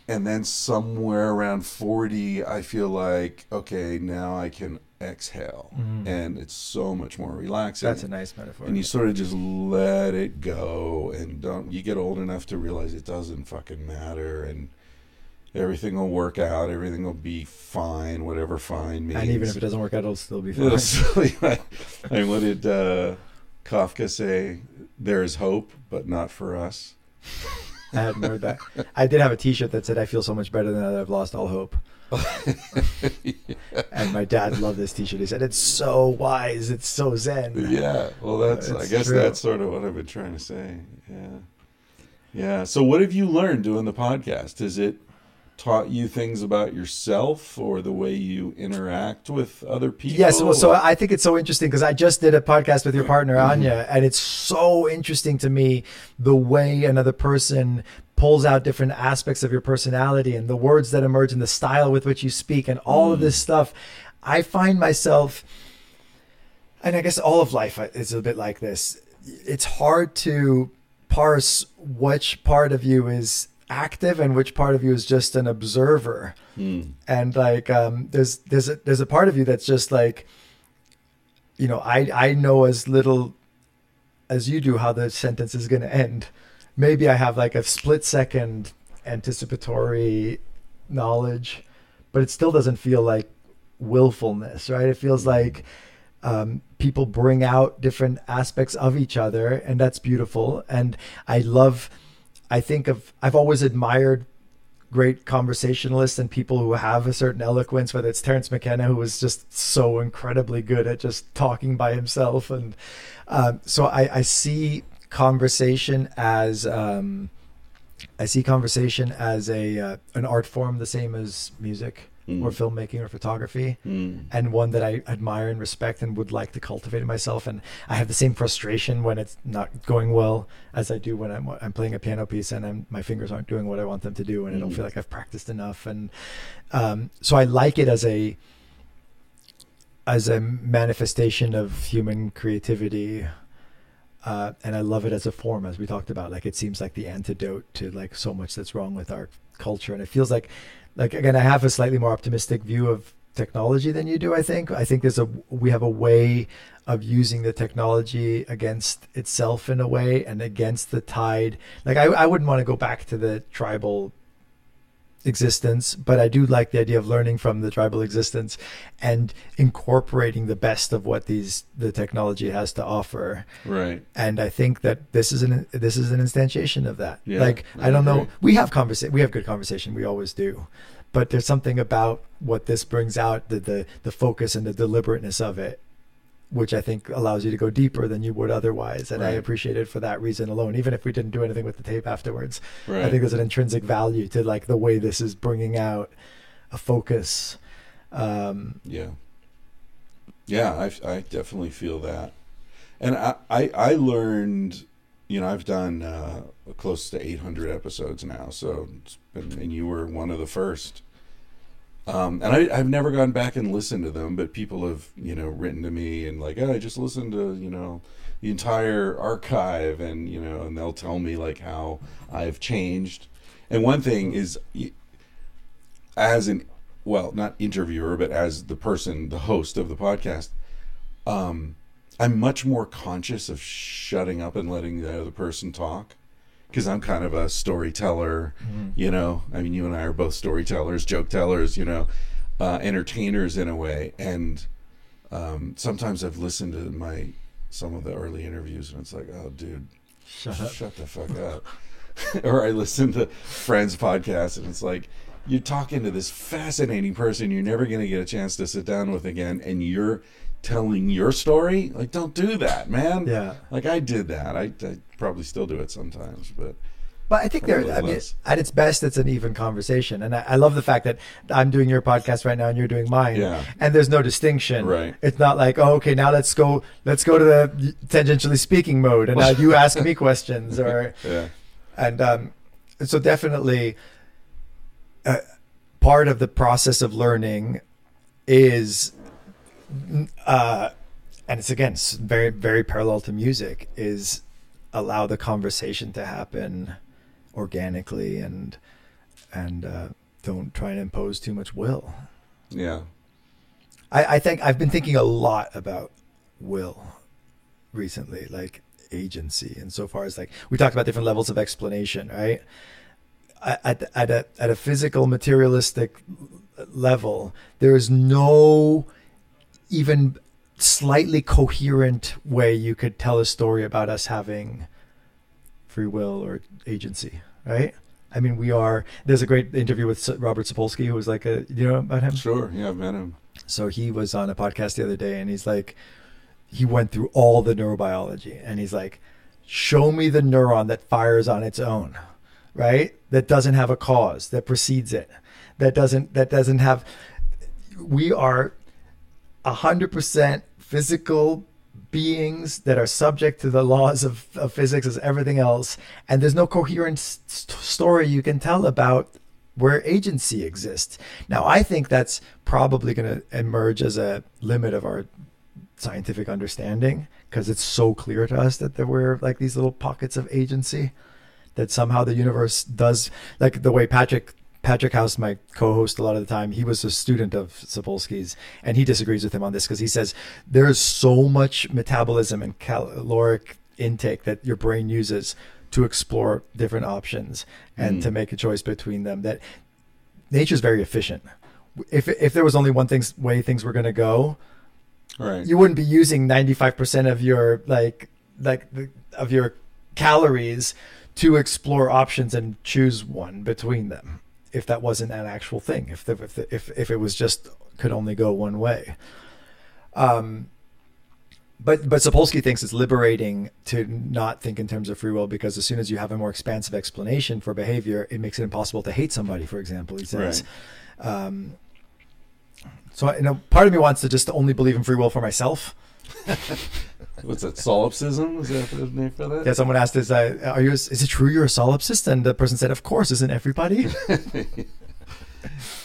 and then somewhere around 40 i feel like okay now i can exhale and it's so much more relaxing That's a nice metaphor. and you sort of just let it go and don't you get old enough to realize it doesn't fucking matter and everything will work out everything will be fine whatever fine means and even if it doesn't work out, it'll still be fine. Still- I mean, what did uh, Kafka say? There is hope, but not for us. I hadn't heard that. I did have a T-shirt that said, "I feel so much better than I've lost all hope." And my dad loved this T-shirt. He said, "It's so wise. It's so zen." Yeah, well, uh, that's. I guess true. that's sort of what I've been trying to say. Yeah, yeah. So, what have you learned doing the podcast? Is it taught you things about yourself or the way you interact with other people? Yes, well, so I think it's so interesting because I just did a podcast with your partner Mm-hmm. Anya, and it's so interesting to me the way another person pulls out different aspects of your personality and the words that emerge and the style with which you speak and all of this Mm. stuff. I find myself, and I guess all of life is a bit like this. It's hard to parse which part of you is active and which part of you is just an observer. Hmm. and like um there's there's a there's a part of you that's just like you know i i know as little as you do how the sentence is going to end. Maybe i have like a split second anticipatory knowledge but it still doesn't feel like willfulness right? It feels like um, people bring out different aspects of each other and that's beautiful. And i love i think of i've always admired great conversationalists and people who have a certain eloquence, whether it's Terence McKenna, who was just so incredibly good at just talking by himself. And um, so I, I see conversation as um, I see conversation as a uh, an art form, the same as music Mm. or filmmaking or photography Hmm. and one that I admire and respect and would like to cultivate in myself. And I have the same frustration when it's not going well as I do when I'm I'm playing a piano piece and I'm, my fingers aren't doing what I want them to do, and I don't Mhm. feel like I've practiced enough. And um, so I like it as a as a manifestation of human creativity. Uh, and I love it as a form, as we talked about. Like it seems like the antidote to like so much that's wrong with our culture, and it feels like, like again, I have a slightly more optimistic view of technology than you do. I think. I think there's a we have a way of using the technology against itself in a way, and against the tide. Like I, I wouldn't want to go back to the tribal existence, but I do like the idea of learning from the tribal existence and incorporating the best of what these the technology has to offer Right. and I think that this is an this is an instantiation of that. Yeah, like I I don't know, we have conversation, we have good conversation, we always do, but there's something about what this brings out the the the focus and the deliberateness of it, which I think allows you to go deeper than you would otherwise, and I appreciate it for that reason alone. Even if we didn't do anything with the tape afterwards, Right. I think there's an intrinsic value to like the way this is bringing out a focus. Um, Yeah. Yeah, I, I definitely feel that. And I, I, I learned, you know, I've done uh, close to 800 episodes now. So it's been, and you were one of the first. Um, and I, I've never gone back and listened to them, but people have, you know, written to me and like, oh, I just listened to, you know, the entire archive, and you know, and they'll tell me like how I've changed. And one thing is, as an, well, not interviewer, but as the person, the host of the podcast, um, I'm much more conscious of shutting up and letting the other person talk because I'm kind of a storyteller, you know. I mean, you and I are both storytellers, joke tellers, you know, uh, entertainers in a way. And um, sometimes I've listened to my some of the early interviews, and it's like, oh, dude, Shut up. shut the fuck up. or I listen to friends' podcasts, and it's like you're talking to this fascinating person you're never going to get a chance to sit down with again, and you're telling your story. Like, don't do that, man. Yeah. Like I did that. I, I probably still do it sometimes, but But I think there, I mean, less. at its best, it's an even conversation, and I, I love the fact that I'm doing your podcast right now and you're doing mine, Yeah. and there's no distinction. Right. It's not like, oh, okay, now let's go, let's go to the tangentially speaking mode, and now you ask me questions, or yeah, and um, so definitely, uh, part of the process of learning is, uh, and it's again very very parallel to music is allow the conversation to happen organically and and uh, don't try and impose too much will. yeah, I, I think I've been thinking a lot about will recently, like agency, and so far as like we talked about different levels of explanation, right? At at a at a physical materialistic level, there is no even slightly coherent way you could tell a story about us having free will or agency, right? I mean, we are. There's a great interview with Robert Sapolsky, who was like a, you know about him. sure. Yeah, I've met him. So he was on a podcast the other day and he's like, he went through all the neurobiology and he's like, show me the neuron that fires on its own, right? That doesn't have a cause, that precedes it, that doesn't, that doesn't have, we are a hundred percent physical beings that are subject to the laws of, of physics as everything else. And there's no coherent st- story you can tell about where agency exists. Now, I think that's probably going to emerge as a limit of our scientific understanding because it's so clear to us that there were like these little pockets of agency that somehow the universe does like the way Patrick Patrick House, my co-host, a lot of the time, he was a student of Sapolsky's, and he disagrees with him on this because he says there's so much metabolism and caloric intake that your brain uses to explore different options and mm. to make a choice between them that nature's very efficient. If if there was only one thing way things were going to go, Right. you wouldn't be using 95% of your like like the, of your calories to explore options and choose one between them if that wasn't an actual thing if the, if the, if if it was just could only go one way um but but Sapolsky thinks it's liberating to not think in terms of free will because as soon as you have a more expansive explanation for behavior, it makes it impossible to hate somebody. For example, he says. Um, so you know, part of me wants to just only believe in free will for myself. What's that? Solipsism? Is that the name for that? Yeah, someone asked, "Is uh, are you? Is it true you're a solipsist?" And the person said, "Of course, isn't everybody?"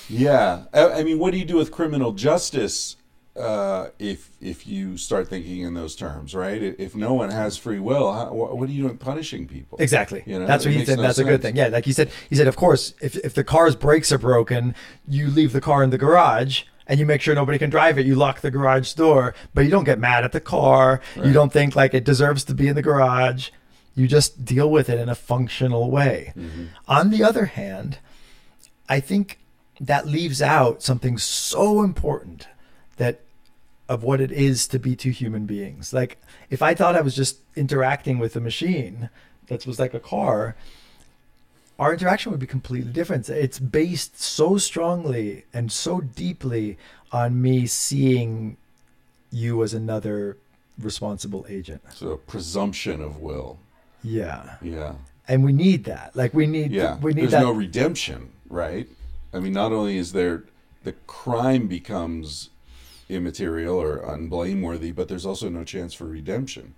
Yeah, I, I mean, what do you do with criminal justice uh, if if you start thinking in those terms, right? If no one has free will, how, what, are you doing punishing people? Exactly. You know, that's what he said. no that's a good thing. Yeah, like he said. He said, of course, if if the car's brakes are broken, you leave the car in the garage and you make sure nobody can drive it. You lock the garage door, but you don't get mad at the car. You don't think like it deserves to be in the garage. You just deal with it in a functional way. Mm-hmm. On the other hand, I think that leaves out something so important that of what it is to be two human beings. Like if I thought I was just interacting with a machine that was like a car, our interaction would be completely different. It's based so strongly and so deeply on me seeing you as another responsible agent. So a presumption of will. Yeah. Yeah, And we need that. Like we need yeah. we need There's that no redemption, right? I mean, not only is there the crime becomes immaterial or unblameworthy, but there's also no chance for redemption.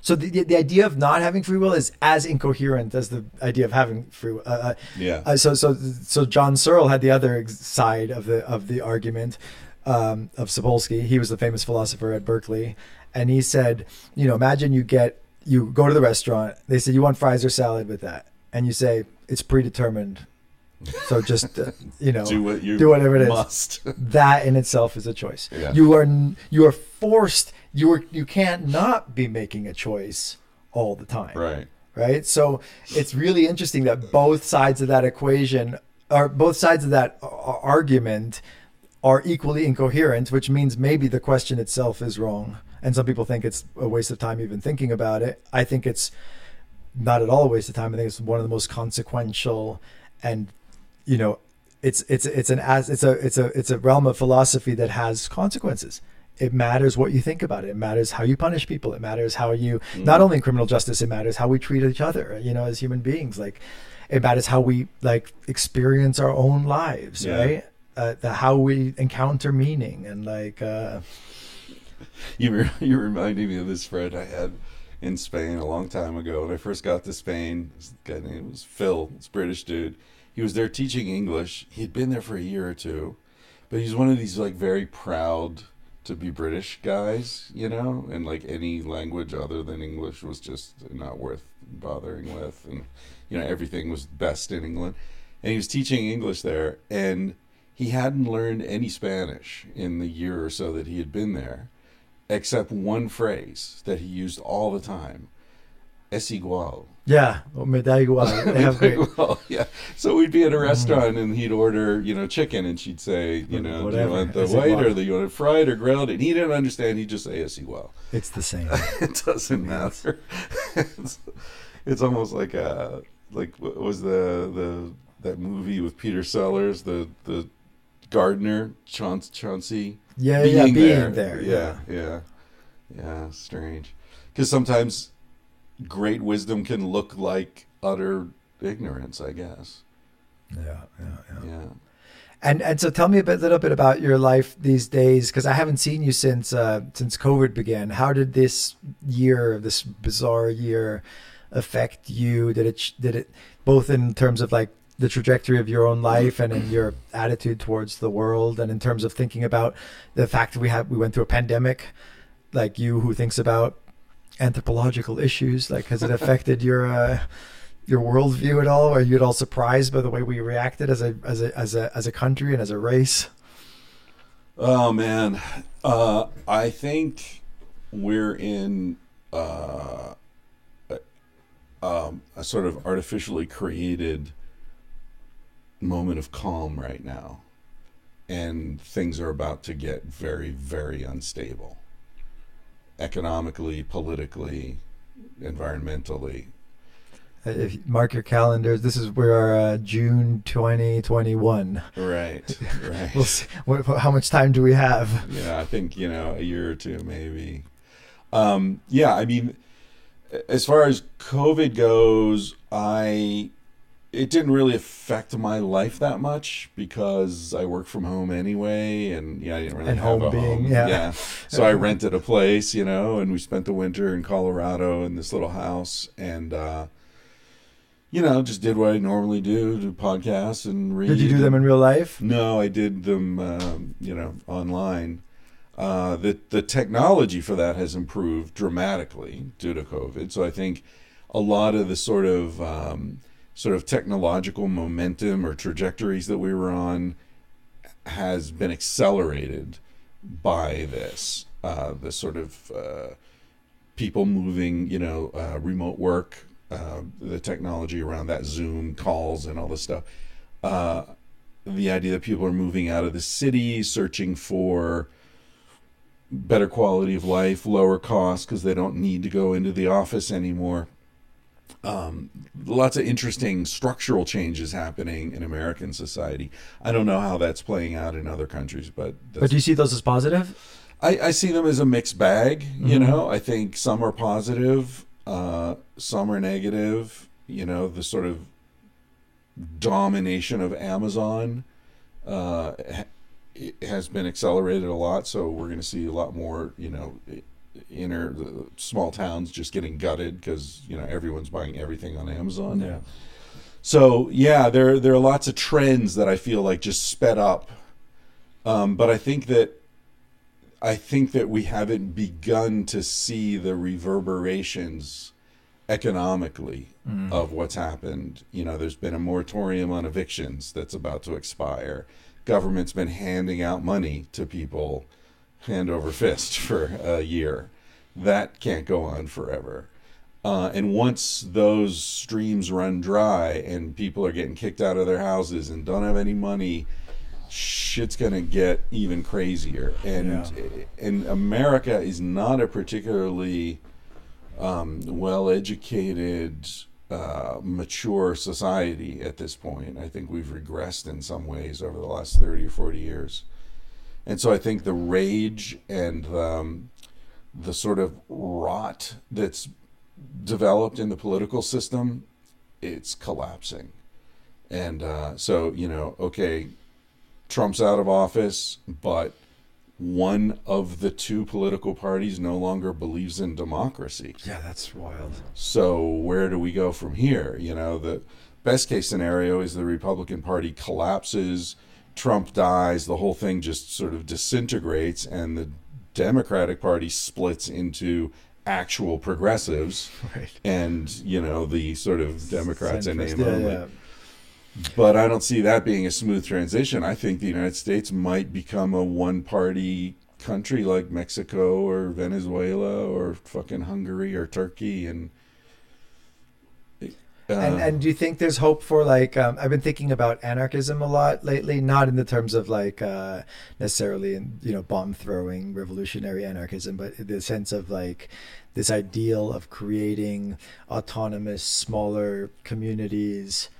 So the, the idea of not having free will is as incoherent as the idea of having free will. Uh, uh, Yeah. uh, so so so John Searle had the other side of the of the argument um, of Sapolsky. He was the famous philosopher at Berkeley, and he said, you know, imagine you get you go to the restaurant. They say you want fries or salad with that, and you say it's predetermined. So just uh, you know do what you do whatever it is. must. that in itself is a choice. Yeah. You are you are forced. You are you can't not be making a choice all the time right. right? So it's really interesting that both sides of that equation or both sides of that a- a- argument are equally incoherent, which means maybe the question itself is wrong. And some people think it's a waste of time even thinking about it. I think it's not at all a waste of time. I think it's one of the most consequential and you know, it's it's it's an as it's a it's a it's a realm of philosophy that has consequences. It matters what you think about it. It matters how you punish people. It matters how you not only in criminal justice. It matters how we treat each other. You know, as human beings, like it matters how we like experience our own lives, Yeah. right? Uh, the, how we encounter meaning and like uh, You re- you reminded me of this friend I had in Spain a long time ago. When I first got to Spain, this guy named was Phil, this British dude. He was there teaching English. He had been there for a year or two, but he's one of these like very proud to be British guys, you know, and like any language other than English was just not worth bothering with, and you know everything was best in England. And he was teaching English there, and he hadn't learned any Spanish in the year or so that he had been there except one phrase that he used all the time. Es igual. Yeah, well, me da igual. Well, yeah. So we'd be at a restaurant and he'd order, you know, chicken, and she'd say, you know, do you want the es white igual. or the you want it fried or grilled? And he didn't understand. He'd just say es igual. it's the same. it doesn't matter. it's, it's almost like a like what was the the that movie with Peter Sellers, the the gardener Chauncey Chauncey Yeah, yeah, being there. Yeah, yeah, yeah. Strange, because sometimes great wisdom can look like utter ignorance. I guess. yeah, yeah, yeah. Yeah. And and so tell me a bit, little bit about your life these days because I haven't seen you since uh, since COVID began. How did this year, this bizarre year, affect you? Did it did it both in terms of like the trajectory of your own life and in your attitude towards the world, and in terms of thinking about the fact that we have we went through a pandemic, like you who thinks about anthropological issues, like has it affected your uh, your worldview at all? Are you at all surprised by the way we reacted as a as a as a as a country and as a race? Oh man, uh, I think we're in uh, um, a sort of artificially created moment of calm right now, and things are about to get very, very unstable, economically, politically, environmentally. Uh, If you mark your calendars, this is where our uh, June twenty twenty one. Right, right. We'll see. What, how much time do we have? Yeah, I think you know a year or two maybe. Um, yeah, I mean, as far as COVID goes, I it didn't really affect my life that much because I work from home anyway, and yeah, I didn't really And have home a being- home. yeah. so I rented a place, you know, and we spent the winter in Colorado in this little house, and uh, you know, just did what I normally do: do podcasts and read. Did you do them in real life? No, I did them, um, you know, online. Uh, the the technology for that has improved dramatically due to COVID. So I think a lot of the sort of um, sort of technological momentum or trajectories that we were on has been accelerated by this. Uh, the sort of uh, people moving, you know, uh, remote work, uh, the technology around that, Zoom calls and all this stuff. Uh, the idea that people are moving out of the city, searching for better quality of life, lower cost because they don't need to go into the office anymore. Um, lots of interesting structural changes happening in American society. I don't know how that's playing out in other countries, but But do you see those as positive? I, I see them as a mixed bag. You Mhm. know, I think some are positive, uh, some are negative. You know, the sort of domination of Amazon uh, ha- has been accelerated a lot. So we're going to see a lot more. You know, inner the small towns just getting gutted because you know everyone's buying everything on Amazon. Yeah. So yeah, there there are lots of trends that I feel like just sped up, um, but I think that I think that we haven't begun to see the reverberations economically of what's happened. You know, there's been a moratorium on evictions that's about to expire. Government's been handing out money to people hand over fist for a year. That can't go on forever. Uh, and once those streams run dry and people are getting kicked out of their houses and don't have any money, shit's gonna get even crazier. And and America is not a particularly um, well-educated, uh, mature society at this point. I think we've regressed in some ways over the last thirty or forty years. And so I think the rage and um, the sort of rot that's developed in the political system, it's collapsing. And uh, so, you know, okay, Trump's out of office, but one of the two political parties no longer believes in democracy. Yeah, that's wild. So where do we go from here? You know, the best case scenario is the Republican Party collapses, Trump dies, the whole thing just sort of disintegrates, and the Democratic Party splits into actual progressives Right. and you know the sort of Democrats in name yeah, only. yeah. But I don't see that being a smooth transition. I think the United States might become a one party country like Mexico or Venezuela or fucking Hungary or Turkey and uh, and and do you think there's hope for like um, I've been thinking about anarchism a lot lately, not in the terms of like uh, necessarily in you know bomb throwing revolutionary anarchism, but the sense of like this ideal of creating autonomous smaller communities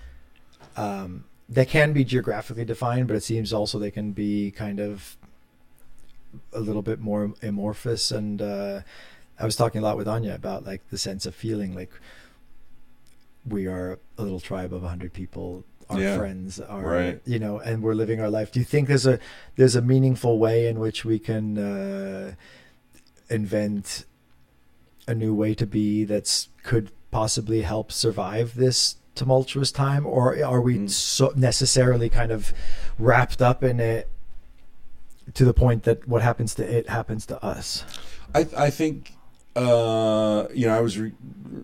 um, that can be geographically defined, but it seems also they can be kind of a little bit more amorphous. And uh, I was talking a lot with Anya about like the sense of feeling like we are a little tribe of 100 people. Our Yeah, friends are right. you know and we're living our life. Do you think there's a there's a meaningful way in which we can uh, invent a new way to be that's could possibly help survive this tumultuous time? Or are we Mm. so necessarily kind of wrapped up in it to the point that what happens to it happens to us? I I think uh, you know I was re-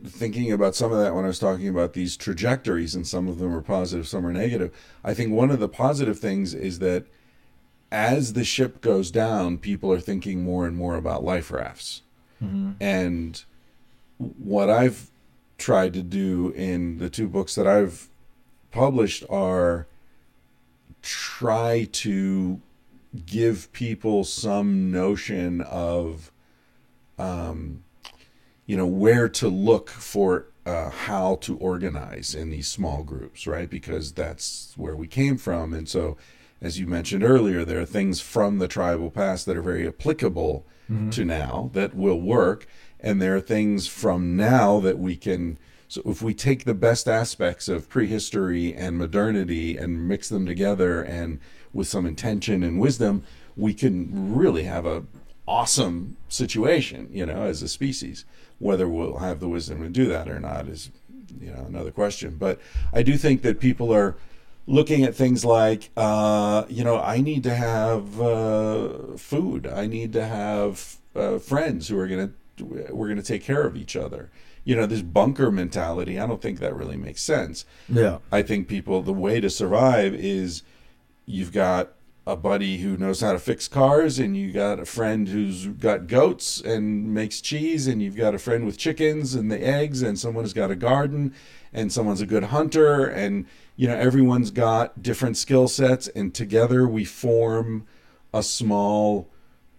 thinking about some of that when I was talking about these trajectories, and some of them are positive, some are negative. I think one of the positive things is that as the ship goes down, people are thinking more and more about life rafts, and what I've tried to do in the two books that I've published are try to give people some notion of um, you know where to look for uh, how to organize in these small groups right? Because that's where we came from. And so as you mentioned earlier there are things from the tribal past that are very applicable to now that will work. And there are things from now that we can so if we take the best aspects of prehistory and modernity and mix them together and with some intention and wisdom we can really have a awesome situation you know as a species whether we'll have the wisdom to do that or not is you know another question. But i do think that people are looking at things like uh, you know i need to have uh, food. I need to have uh, friends who are going to we're going to take care of each other. You know this bunker mentality i don't think that really makes sense. Yeah. I think people the way to survive is you've got a buddy who knows how to fix cars and you got a friend who's got goats and makes cheese and you've got a friend with chickens and the eggs and someone who's got a garden and someone's a good hunter and you know everyone's got different skill sets and together we form a small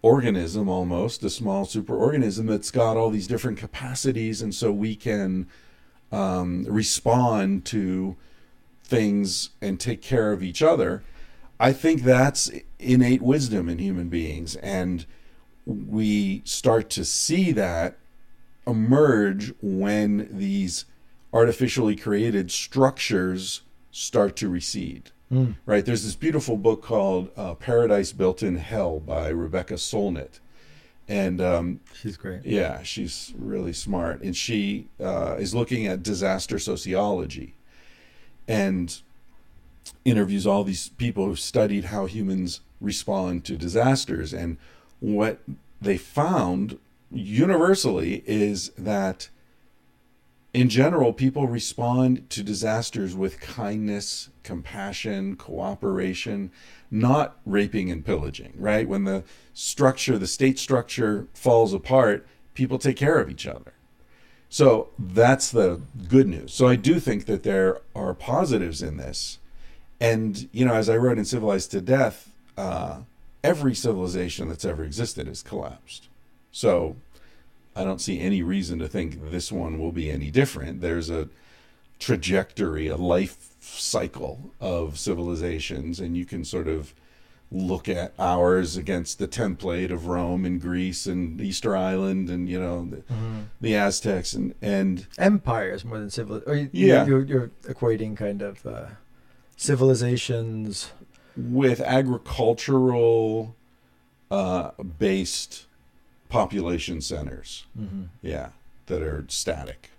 organism almost a small superorganism that's got all these different capacities and so we can um, respond to things and take care of each other. I think that's innate wisdom in human beings. And we start to see that emerge when these artificially created structures start to recede. Right? There's this beautiful book called uh, Paradise Built in Hell by Rebecca Solnit. and um, She's great. yeah, she's really smart, and she uh, is looking at disaster sociology, and interviews all these people who've studied how humans respond to disasters, and what they found universally is that in general, people respond to disasters with kindness, compassion, cooperation, not raping and pillaging, right? When the structure, the state structure falls apart, people take care of each other. So that's the good news. So I do think that there are positives in this. And, you know, as I wrote in Civilized to Death, uh, every civilization that's ever existed has collapsed. So I don't see any reason to think this one will be any different. There's a trajectory, a life cycle of civilizations, and you can sort of look at ours against the template of Rome and Greece and Easter Island and you know the, the Aztecs and and Empires more than civil. Or you, Yeah. you're, you're equating kind of uh, civilizations. with agricultural uh, based population centers. Yeah, that are static.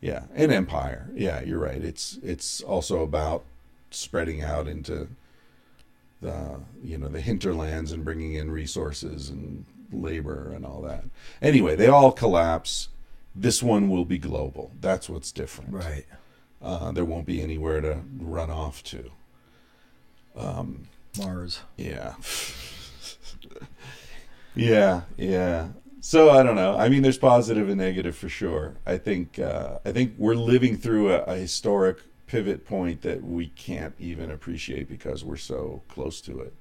Yeah, an empire. Yeah, you're right. It's it's also about spreading out into the you know the hinterlands and bringing in resources and labor and all that. Anyway, they all collapse. This one will be global. That's what's different. Right. Uh, there won't be anywhere to run off to. Mars. Yeah. yeah, yeah. So I don't know. I mean, there's positive and negative for sure. I think uh, I think we're living through a, a historic pivot point that we can't even appreciate because we're so close to it.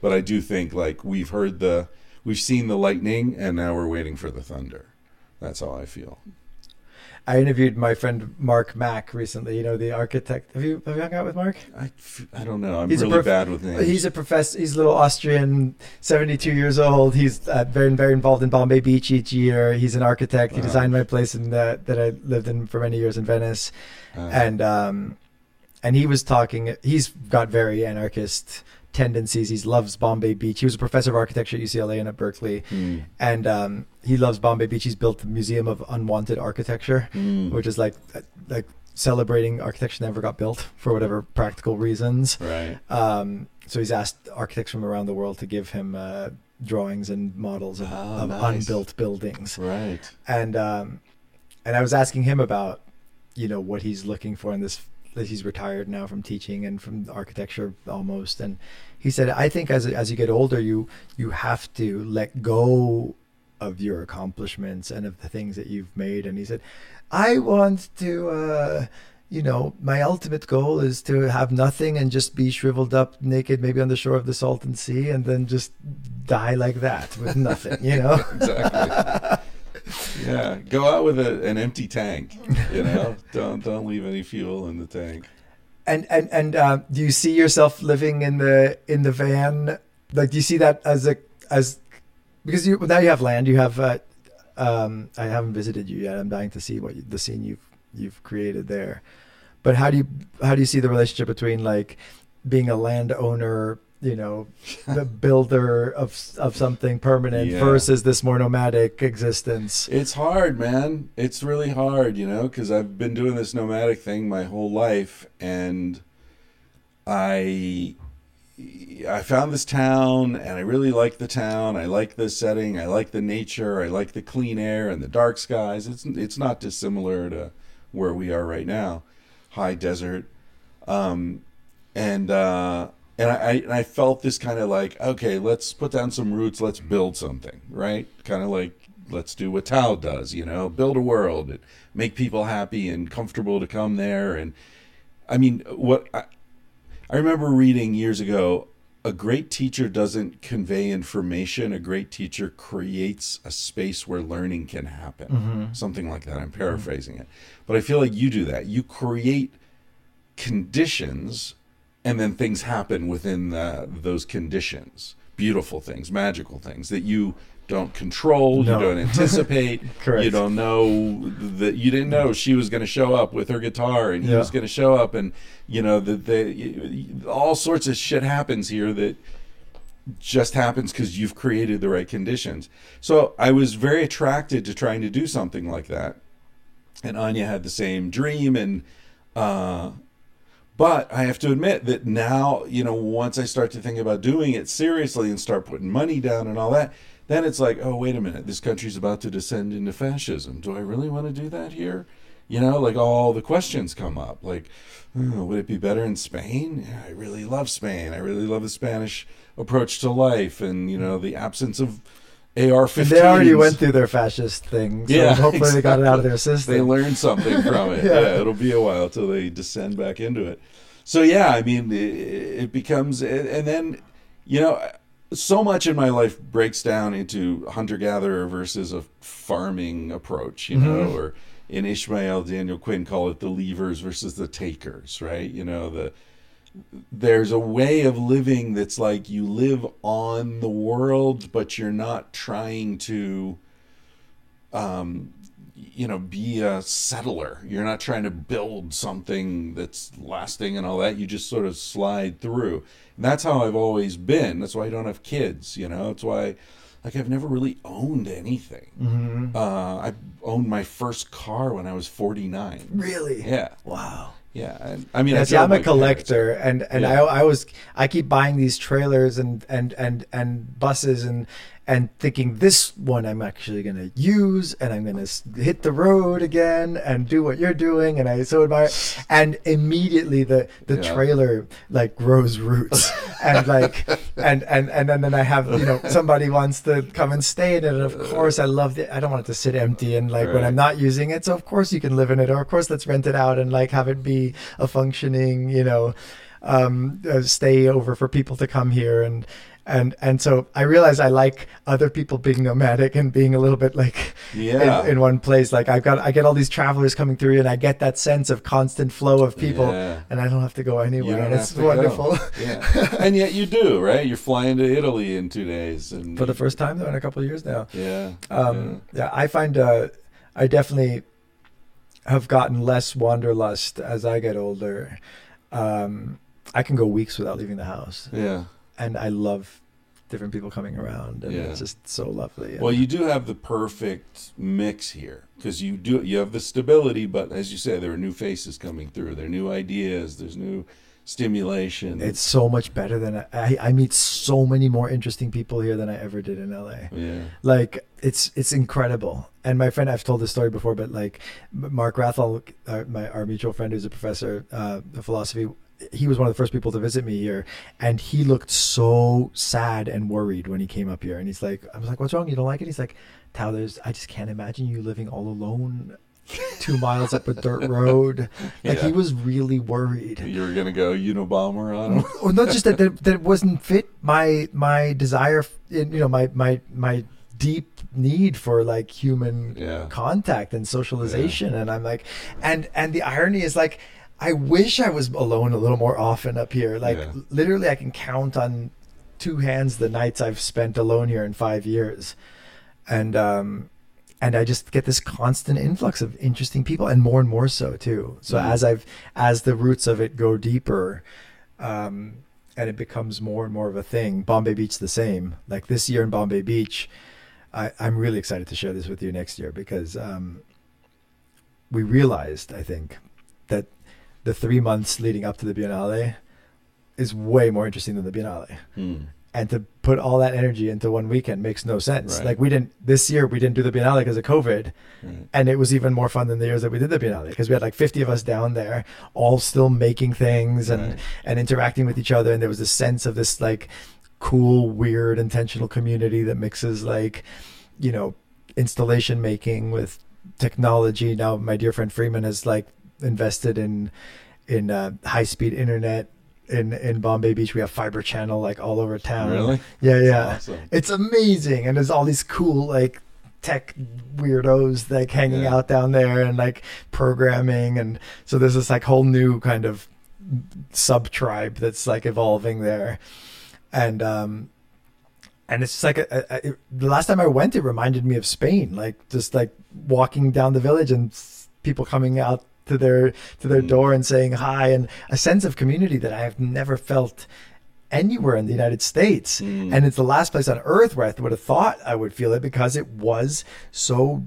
But I do think like we've heard the we've seen the lightning and now we're waiting for the thunder. That's how I feel. I interviewed my friend Mark Mack recently. You know the architect. Have you have you hung out with Mark? I, I don't know. I'm He's really prof- bad with names. He's a professor. He's a little Austrian, seventy-two years old. He's uh, very very involved in Bombay Beach each year. He's an architect. He designed my place in the, that I lived in for many years in Venice, Uh, and um, and he was talking. He's got very anarchist tendencies. He loves Bombay Beach. He was a professor of architecture at UCLA and at Berkeley, hmm, and um, he loves Bombay Beach. He's built the Museum of Unwanted Architecture hmm. which is like like celebrating architecture never got built for whatever practical reasons. right. Um, so he's asked architects from around the world to give him uh, drawings and models of, Oh, of nice. unbuilt buildings, Right. and um, and I was asking him about you know what he's looking for in this. That he's retired now from teaching and from architecture almost, and he said, "I think as as you get older, you you have to let go of your accomplishments and of the things that you've made." And he said, "I want to." Uh, you know, my ultimate goal is to have nothing and just be shriveled up naked, maybe on the shore of the Salton Sea, and then just die like that with nothing, you know? exactly. Yeah, go out with a, an empty tank. You know, don't don't leave any fuel in the tank. And and and uh, do you see yourself living in the in the van? Like, do you see that as a as because you now you have land, you have. Uh, um, I haven't visited you yet. I'm dying to see what you, the scene you've you've created there. But how do you how do you see the relationship between like being a landowner, you know, the builder of of something permanent Yeah. versus this more nomadic existence? It's hard, man. It's really hard, you know, because I've been doing this nomadic thing my whole life, and I I found this town, and I really like the town. I like the setting. I like the nature. I like the clean air and the dark skies. It's it's not dissimilar to where we are right now, high desert, um, and uh, and I, I and I felt this kind of like okay, let's put down some roots. Let's build something, right? Kind of like let's do what Tao does, you know, build a world, and make people happy and comfortable to come there. And I mean, what I, I remember reading years ago, a great teacher doesn't convey information. A great teacher creates a space where learning can happen. Mm-hmm. Something like that. I'm paraphrasing it. But I feel like you do that. You create conditions and then things happen within the, those conditions. Beautiful things, magical things that you don't control, No. you don't anticipate, Correct. you don't know that you didn't know she was going to show up with her guitar and he Yeah. was going to show up and you know that the all sorts of shit happens here that just happens because you've created the right conditions. So I was very attracted to trying to do something like that. And Anya had the same dream and uh but I have to admit that now, you know, once I start to think about doing it seriously and start putting money down and all that, then it's like, oh, wait a minute, this country's about to descend into fascism. Do I really want to do that here? You know, like all the questions come up. Like, oh, would it be better in Spain? Yeah, I really love Spain. I really love the Spanish approach to life and, you know, the absence of AR 15s. And they already went through their fascist thing, so Yeah, hopefully they got it out of their system. They learned something from it. Yeah. yeah. it'll be a while till they descend back into it. So yeah, I mean, it, it becomes, and then you know, so much in my life breaks down into hunter gatherer versus a farming approach. You know, Mhm. or in Ishmael, Daniel Quinn call it the leavers versus the takers. Right? You know the there's a way of living that's like you live on the world, but you're not trying to, um, you know, be a settler. You're not trying to build something that's lasting and all that. You just sort of slide through. And that's how I've always been. That's why I don't have kids. You know, that's why, like, I've never really owned anything. Mhm. Uh, I owned my first car when I was 49. Really? Yeah, Wow. Yeah. And, I mean, Yeah, I drove I'm a my parents. collector, and and Yeah. I I was I keep buying these trailers and and and and buses and and thinking this one I'm actually gonna use, and I'm gonna hit the road again and do what you're doing, and I so admire. And immediately the the Yeah. trailer like grows roots, and like and and and then, then I have you know somebody wants to come and stay in it, and of course I love it. I don't want it to sit empty and like when I'm not using it, so of course you can live in it, or of course let's rent it out and like have it be a functioning, you know, um, uh, stay over for people to come here and. And and so I realize I like other people being nomadic and being a little bit like Yeah. in, in one place. Like I've got I get all these travelers coming through, and I get that sense of constant flow of people, Yeah. and I don't have to go anywhere. And it's go. wonderful. Yeah, and yet you do, right? You're flying to Italy in two days, and For the first time though in a couple of years now. yeah, Um, yeah, I find uh, I definitely have gotten less wanderlust as I get older. Um, I can go weeks without leaving the house, yeah. And I love different people coming around, and Yeah. it's just so lovely. Well, you do have the perfect mix here because you do you have the stability, but as you say, there are new faces coming through. There are new ideas. There's new stimulation. it's so much better than I, I, I meet so many more interesting people here than I ever did in LA. yeah, like it's it's incredible and my friend i've told this story before but like mark wrathall uh, my our mutual friend who's a professor uh, of philosophy he was one of the first people to visit me here and he looked so sad and worried when he came up here. And he's like i was like what's wrong? You don't like it? He's like there's i just can't imagine you living all alone two miles up a dirt road. Like Yeah. he was really worried. You were gonna go Unabomber on or not just that, that that wasn't fit my my desire you know my my my deep need for like human Yeah. contact and socialization. And i'm like and and the irony is like i wish i was alone a little more often up here like Yeah. literally i can count on two hands the nights i've spent alone here in five years and um and I just get this constant influx of interesting people, and more and more so too. So Mhm. as I've as the roots of it go deeper, um, and it becomes more and more of a thing. Bombay Beach the same. Like this year in Bombay Beach, I, I'm really excited to share this with you next year because um, we realized, I think, that the three months leading up to the Biennale is way more interesting than the Biennale Hmm. and to put all that energy into one weekend makes no sense. Right. Like we didn't this year we didn't do the Biennale because of COVID, Right. and it was even more fun than the years that we did the Biennale because we had like 50 of us down there, all still making things and Right. and interacting with each other, and there was a sense of this like cool, weird, intentional community that mixes like you know installation making with technology. Now my dear friend Freeman has like invested in in uh, high speed internet. In, in Bombay Beach, we have fiber channel like all over town. Really? Yeah, That's yeah. awesome. It's amazing, and there's all these cool like tech weirdos like hanging Yeah. out down there and like programming, and so there's this like whole new kind of sub tribe that's like evolving there, and um, and it's just like a, a, it- the last time I went, it reminded me of Spain, like just like walking down the village and people coming out to their to their Mm. door and saying hi, and a sense of community that I have never felt anywhere in the United States. Mm. And it's the last place on earth where I would have thought I would feel it because it was so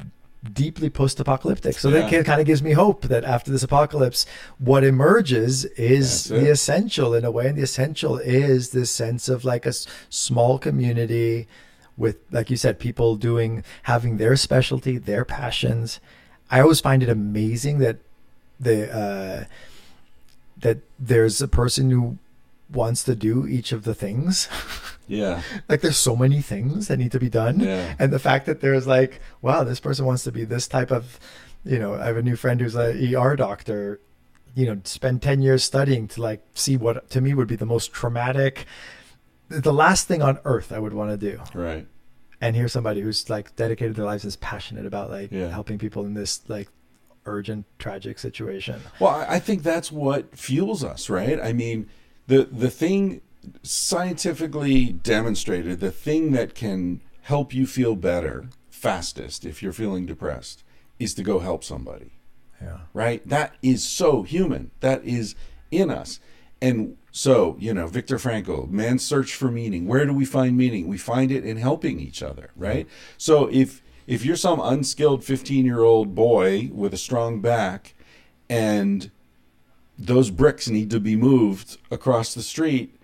deeply post-apocalyptic. So Yeah. that kind of gives me hope that after this apocalypse, what emerges is the essential in a way. And the essential is this sense of like a s- small community with, like you said, people doing, having their specialty, their passions. I always find it amazing that the, uh, that there's a person who wants to do each of the things. Yeah. like there's so many things that need to be done Yeah. and the fact that there's like wow this person wants to be this type of you know i have a new friend who's a er doctor you know spend 10 years studying to like see what to me would be the most traumatic the last thing on earth i would want to do Right. and here's somebody who's like dedicated their lives is passionate about like Yeah. helping people in this like urgent tragic situation Well, I think that's what fuels us, right? I mean, the the thing scientifically demonstrated, the thing that can help you feel better fastest if you're feeling depressed is to go help somebody, yeah right? That is so human. That is in us. And so, you know, Viktor Frankl, man's search for meaning. Where do we find meaning? We find it in helping each other, right? So if if you're some unskilled 15-year-old boy with a strong back and those bricks need to be moved across the street,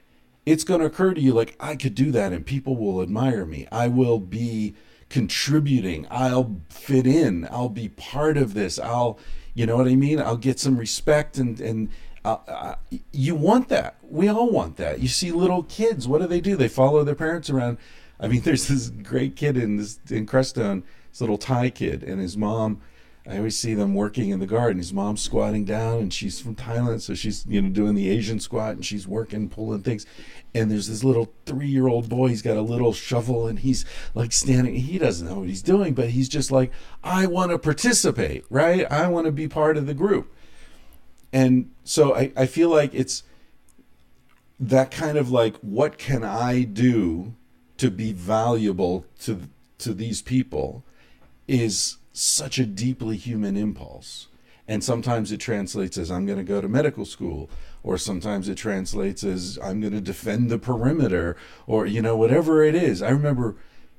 it's going to occur to you like I could do that and people will admire me. I will be contributing. I'll fit in. I'll be part of this. I'll, you know what I mean? I'll get some respect and and uh, uh, you want that. We all want that. You see little kids. What do they do? They follow their parents around. I mean, there's this great kid in this in Crestone, this little Thai kid, and his mom. I always see them working in the garden. His mom's squatting down, and she's from Thailand, so she's you know doing the Asian squat, and she's working, pulling things. And there's this little three-year-old boy. He's got a little shovel, and he's like standing. He doesn't know what he's doing, but he's just like, I want to participate, right? I want to be part of the group. And so I, I feel like it's that kind of like, what can I do to be valuable to to these people is such a deeply human impulse. And sometimes it translates as I'm going to go to medical school, or sometimes it translates as I'm going to defend the perimeter, or you know whatever it is. I remember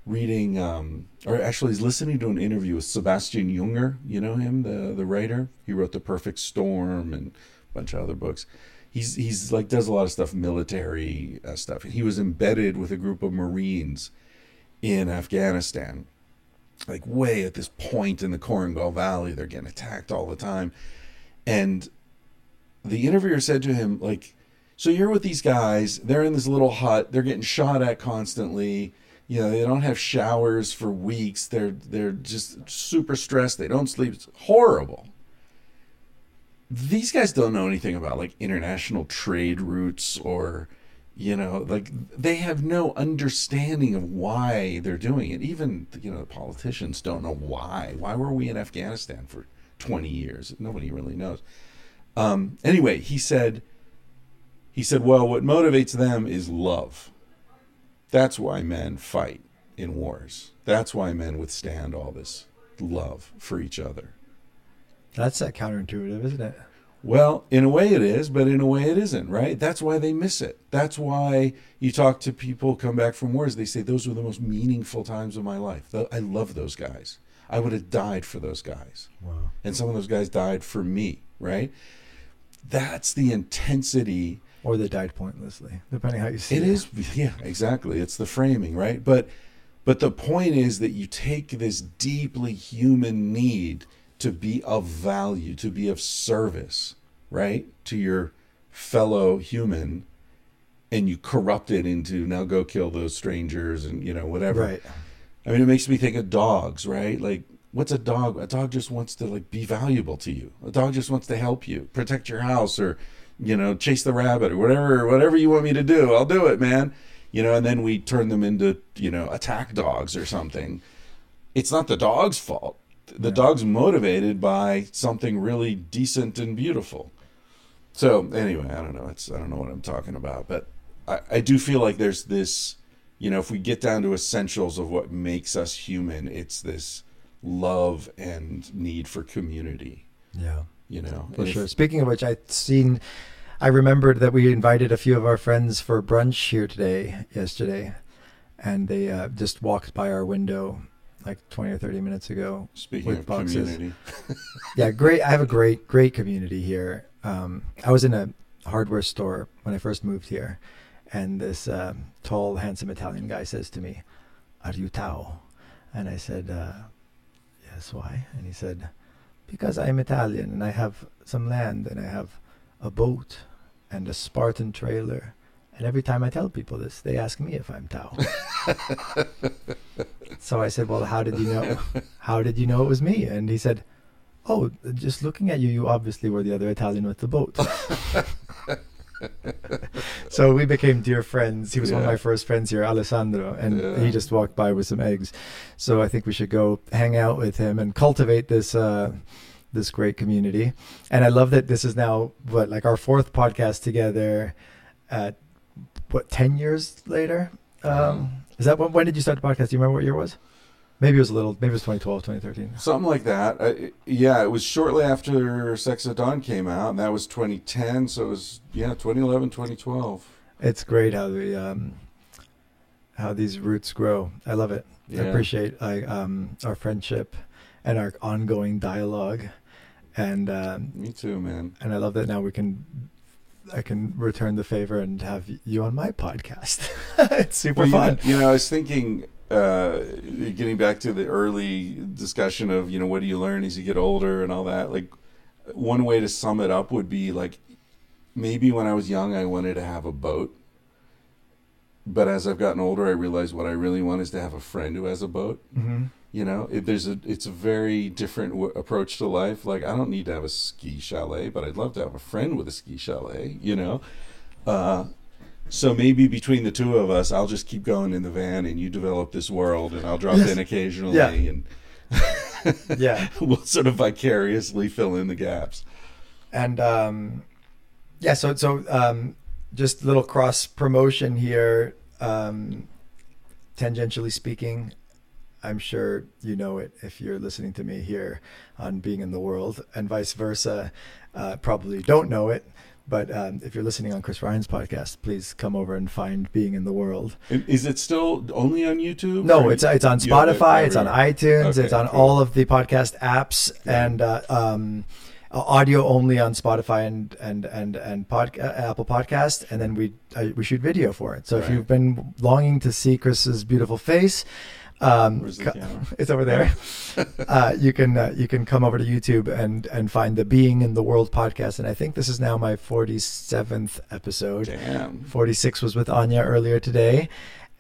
reading, um, or actually listening to an interview with Sebastian Junger. You know him, the the writer. He wrote The Perfect Storm and a bunch of other books. He's he's like does a lot of stuff, military uh, stuff. He was embedded with a group of Marines in Afghanistan like way at this point in the Korengal Valley. They're getting attacked all the time. And the interviewer said to him, like, so you're with these guys, they're in this little hut, they're getting shot at constantly. You know, they don't have showers for weeks. They're they're just super stressed. They don't sleep. It's horrible. These guys don't know anything about like international trade routes or you know like they have no understanding of why they're doing it. Even you know the politicians don't know why. Why were we in afghanistan for 20 years? Nobody really knows. Um anyway he said he said well what motivates them is love. That's why men fight in wars. That's why men withstand all this love for each other that's that counterintuitive isn't it well, in a way it is, but in a way it isn't, right? That's why they miss it. That's why you talk to people come back from wars, they say those were the most meaningful times of my life. I love those guys. I would have died for those guys. wow And some of those guys died for me, right? That's the intensity or they died pointlessly depending how you see it it is yeah, exactly. It's the framing, right? But but the point is that you take this deeply human need to be of value, to be of service, right? To your fellow human and you corrupt it into now go kill those strangers and you know whatever. right I mean it makes me think of dogs, right? Like what's a dog? A dog just wants to like be valuable to you. A dog just wants to help you, protect your house or you know, chase the rabbit or whatever whatever you want me to do. I'll do it, man. You know, and then we turn them into, you know, attack dogs or something. It's not the dog's fault. The dog's motivated by something really decent and beautiful. So anyway, I don't know. It's I don't know what I'm talking about, but I, I do feel like there's this, you know, if we get down to essentials of what makes us human, it's this love and need for community. yeah You know, For And if- sure. Speaking of which, I've seen, I remembered that we invited a few of our friends for brunch here today, yesterday, and they uh, just walked by our window like 20 or 30 minutes ago. Speaking with of boxes. community, Yeah, great. I have a great, great community here. Um, I was in a hardware store when I first moved here, and this um tall, handsome Italian guy says to me, "Are you Tao?" And I said, uh, "Yes. Why?" And he said, "Because I'm Italian and I have some land and I have a boat and a Spartan trailer." And every time I tell people this, they ask me if I'm Tao. so I said, "Well, how did you know? How did you know it was me?" And he said, "Oh, just looking at you, you obviously were the other Italian with the boat." so we became dear friends. He was one of my first friends here, Alessandro, and Yeah. he just walked by with some eggs. So I think we should go hang out with him and cultivate this uh, this great community. And I love that this is now what like our fourth podcast together. At what ten years later? Um, is that when? When did you start the podcast? Do you remember what year it was? Maybe it was a little. Maybe it was 2012, 2013. something like that. I, yeah, it was shortly after Sex at Dawn came out, and that was 2010. So it was yeah, 2011, 2012. It's great how the um, how these roots grow. I love it. I appreciate like um, our friendship and our ongoing dialogue, and um, Me too, man. and I love that now we can. I can return the favor and have you on my podcast. it's super Well, you, fun. know, you know, I was thinking, uh, getting back to the early discussion of, you know, what do you learn as you get older and all that. Like, one way to sum it up would be like, maybe when I was young, I wanted to have a boat. But as I've gotten older, I realize what I really want is to have a friend who has a boat. hmm You know, it, there's a it's a very different w- approach to life. Like I don't need to have a ski chalet, but I'd love to have a friend with a ski chalet. You know, uh, so maybe between the two of us, I'll just keep going in the van, and you develop this world, and I'll drop Yes. in occasionally, Yeah. and Yeah. we'll sort of vicariously fill in the gaps. and um, yeah, so so um, just a little cross promotion here. Um, tangentially speaking, I'm sure you know it if you're listening to me here on Being in the World, and vice versa. Uh, probably don't know it, but um, if you're listening on Chris Ryan's podcast, please come over and find Being in the World. Is it still only on YouTube? No, it's it's on Spotify, it's on iTunes, Okay, it's on cool. all of the podcast apps, Yeah. and uh, um, audio only on Spotify and and and and pod, uh, Apple Podcast, and then we uh, we shoot video for it. So if you've been longing to see Chris's beautiful face. Um, it's over there. uh, you can uh, you can come over to YouTube and and find the Being in the World podcast, and I think this is now my forty seventh episode. Damn. 46 was with Anya earlier today,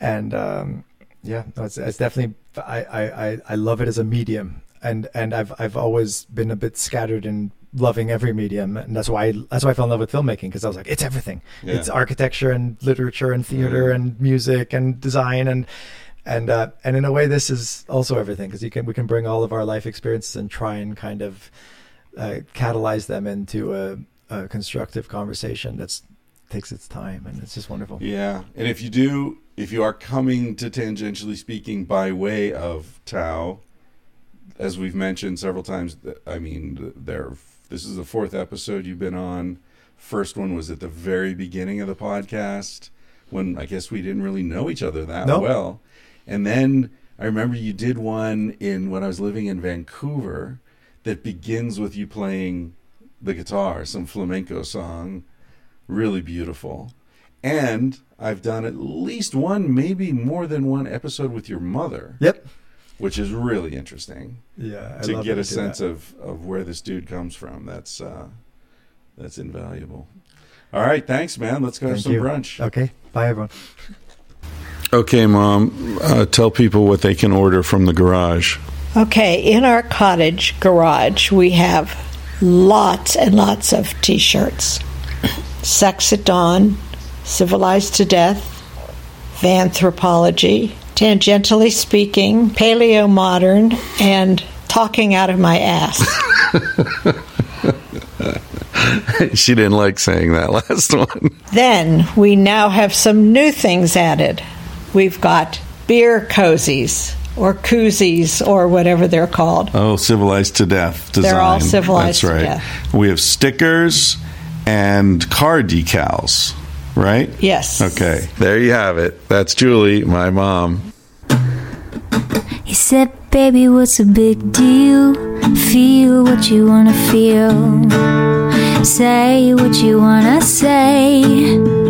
and um, yeah, no, it's, it's definitely I, I, I, love it as a medium, and and I've I've always been a bit scattered in loving every medium, and that's why I, that's why I fell in love with filmmaking because I was like it's everything, Yeah. it's architecture and literature and theater Mhm. and music and design and. And uh, and in a way, this is also everything because you can we can bring all of our life experiences and try and kind of uh, catalyze them into a, a constructive conversation that's takes its time and it's just wonderful. Yeah, and if you do, if you are coming to tangentially speaking by way of Tao, as we've mentioned several times, I mean, there. This is the fourth episode you've been on. First one was at the very beginning of the podcast when I guess we didn't really know each other that No. well, and then I remember you did one in when I was living in Vancouver that begins with you playing the guitar, some flamenco song, really beautiful. And I've done at least one, maybe more than one episode with your mother, Yep. which is really interesting Yeah. I to get a sense that. of, of where this dude comes from. That's uh, that's invaluable. All right, thanks, man. Let's go have some you. brunch. Okay. Bye, everyone. Okay, mom. Uh, tell people what they can order from the garage. Okay, in our cottage garage, we have lots and lots of t shirts Sex at Dawn, Civilized to Death, Vanthropology, Tangentially Speaking, Paleo Modern, and Talking Out of My Ass. she didn't like saying that last one. then we now have some new things added. We've got beer cozies, or koozies, or whatever they're called. Oh, civilized to death design. They're all civilized That's to right. death. We have stickers and car decals, right? Yes. Okay, there you have it. That's Julie, my mom. He said, Baby, what's a big deal? Feel what you wanna feel. Say what you wanna say.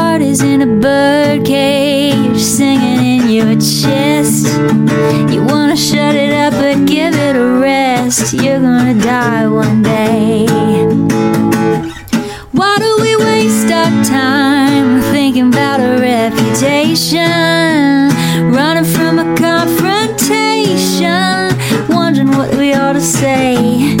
heart is in a bird cage, singing in your chest. You wanna shut it up, but give it a rest. You're gonna die one day. Why do we waste our time thinking about a reputation? Running from a confrontation, wondering what we ought to say.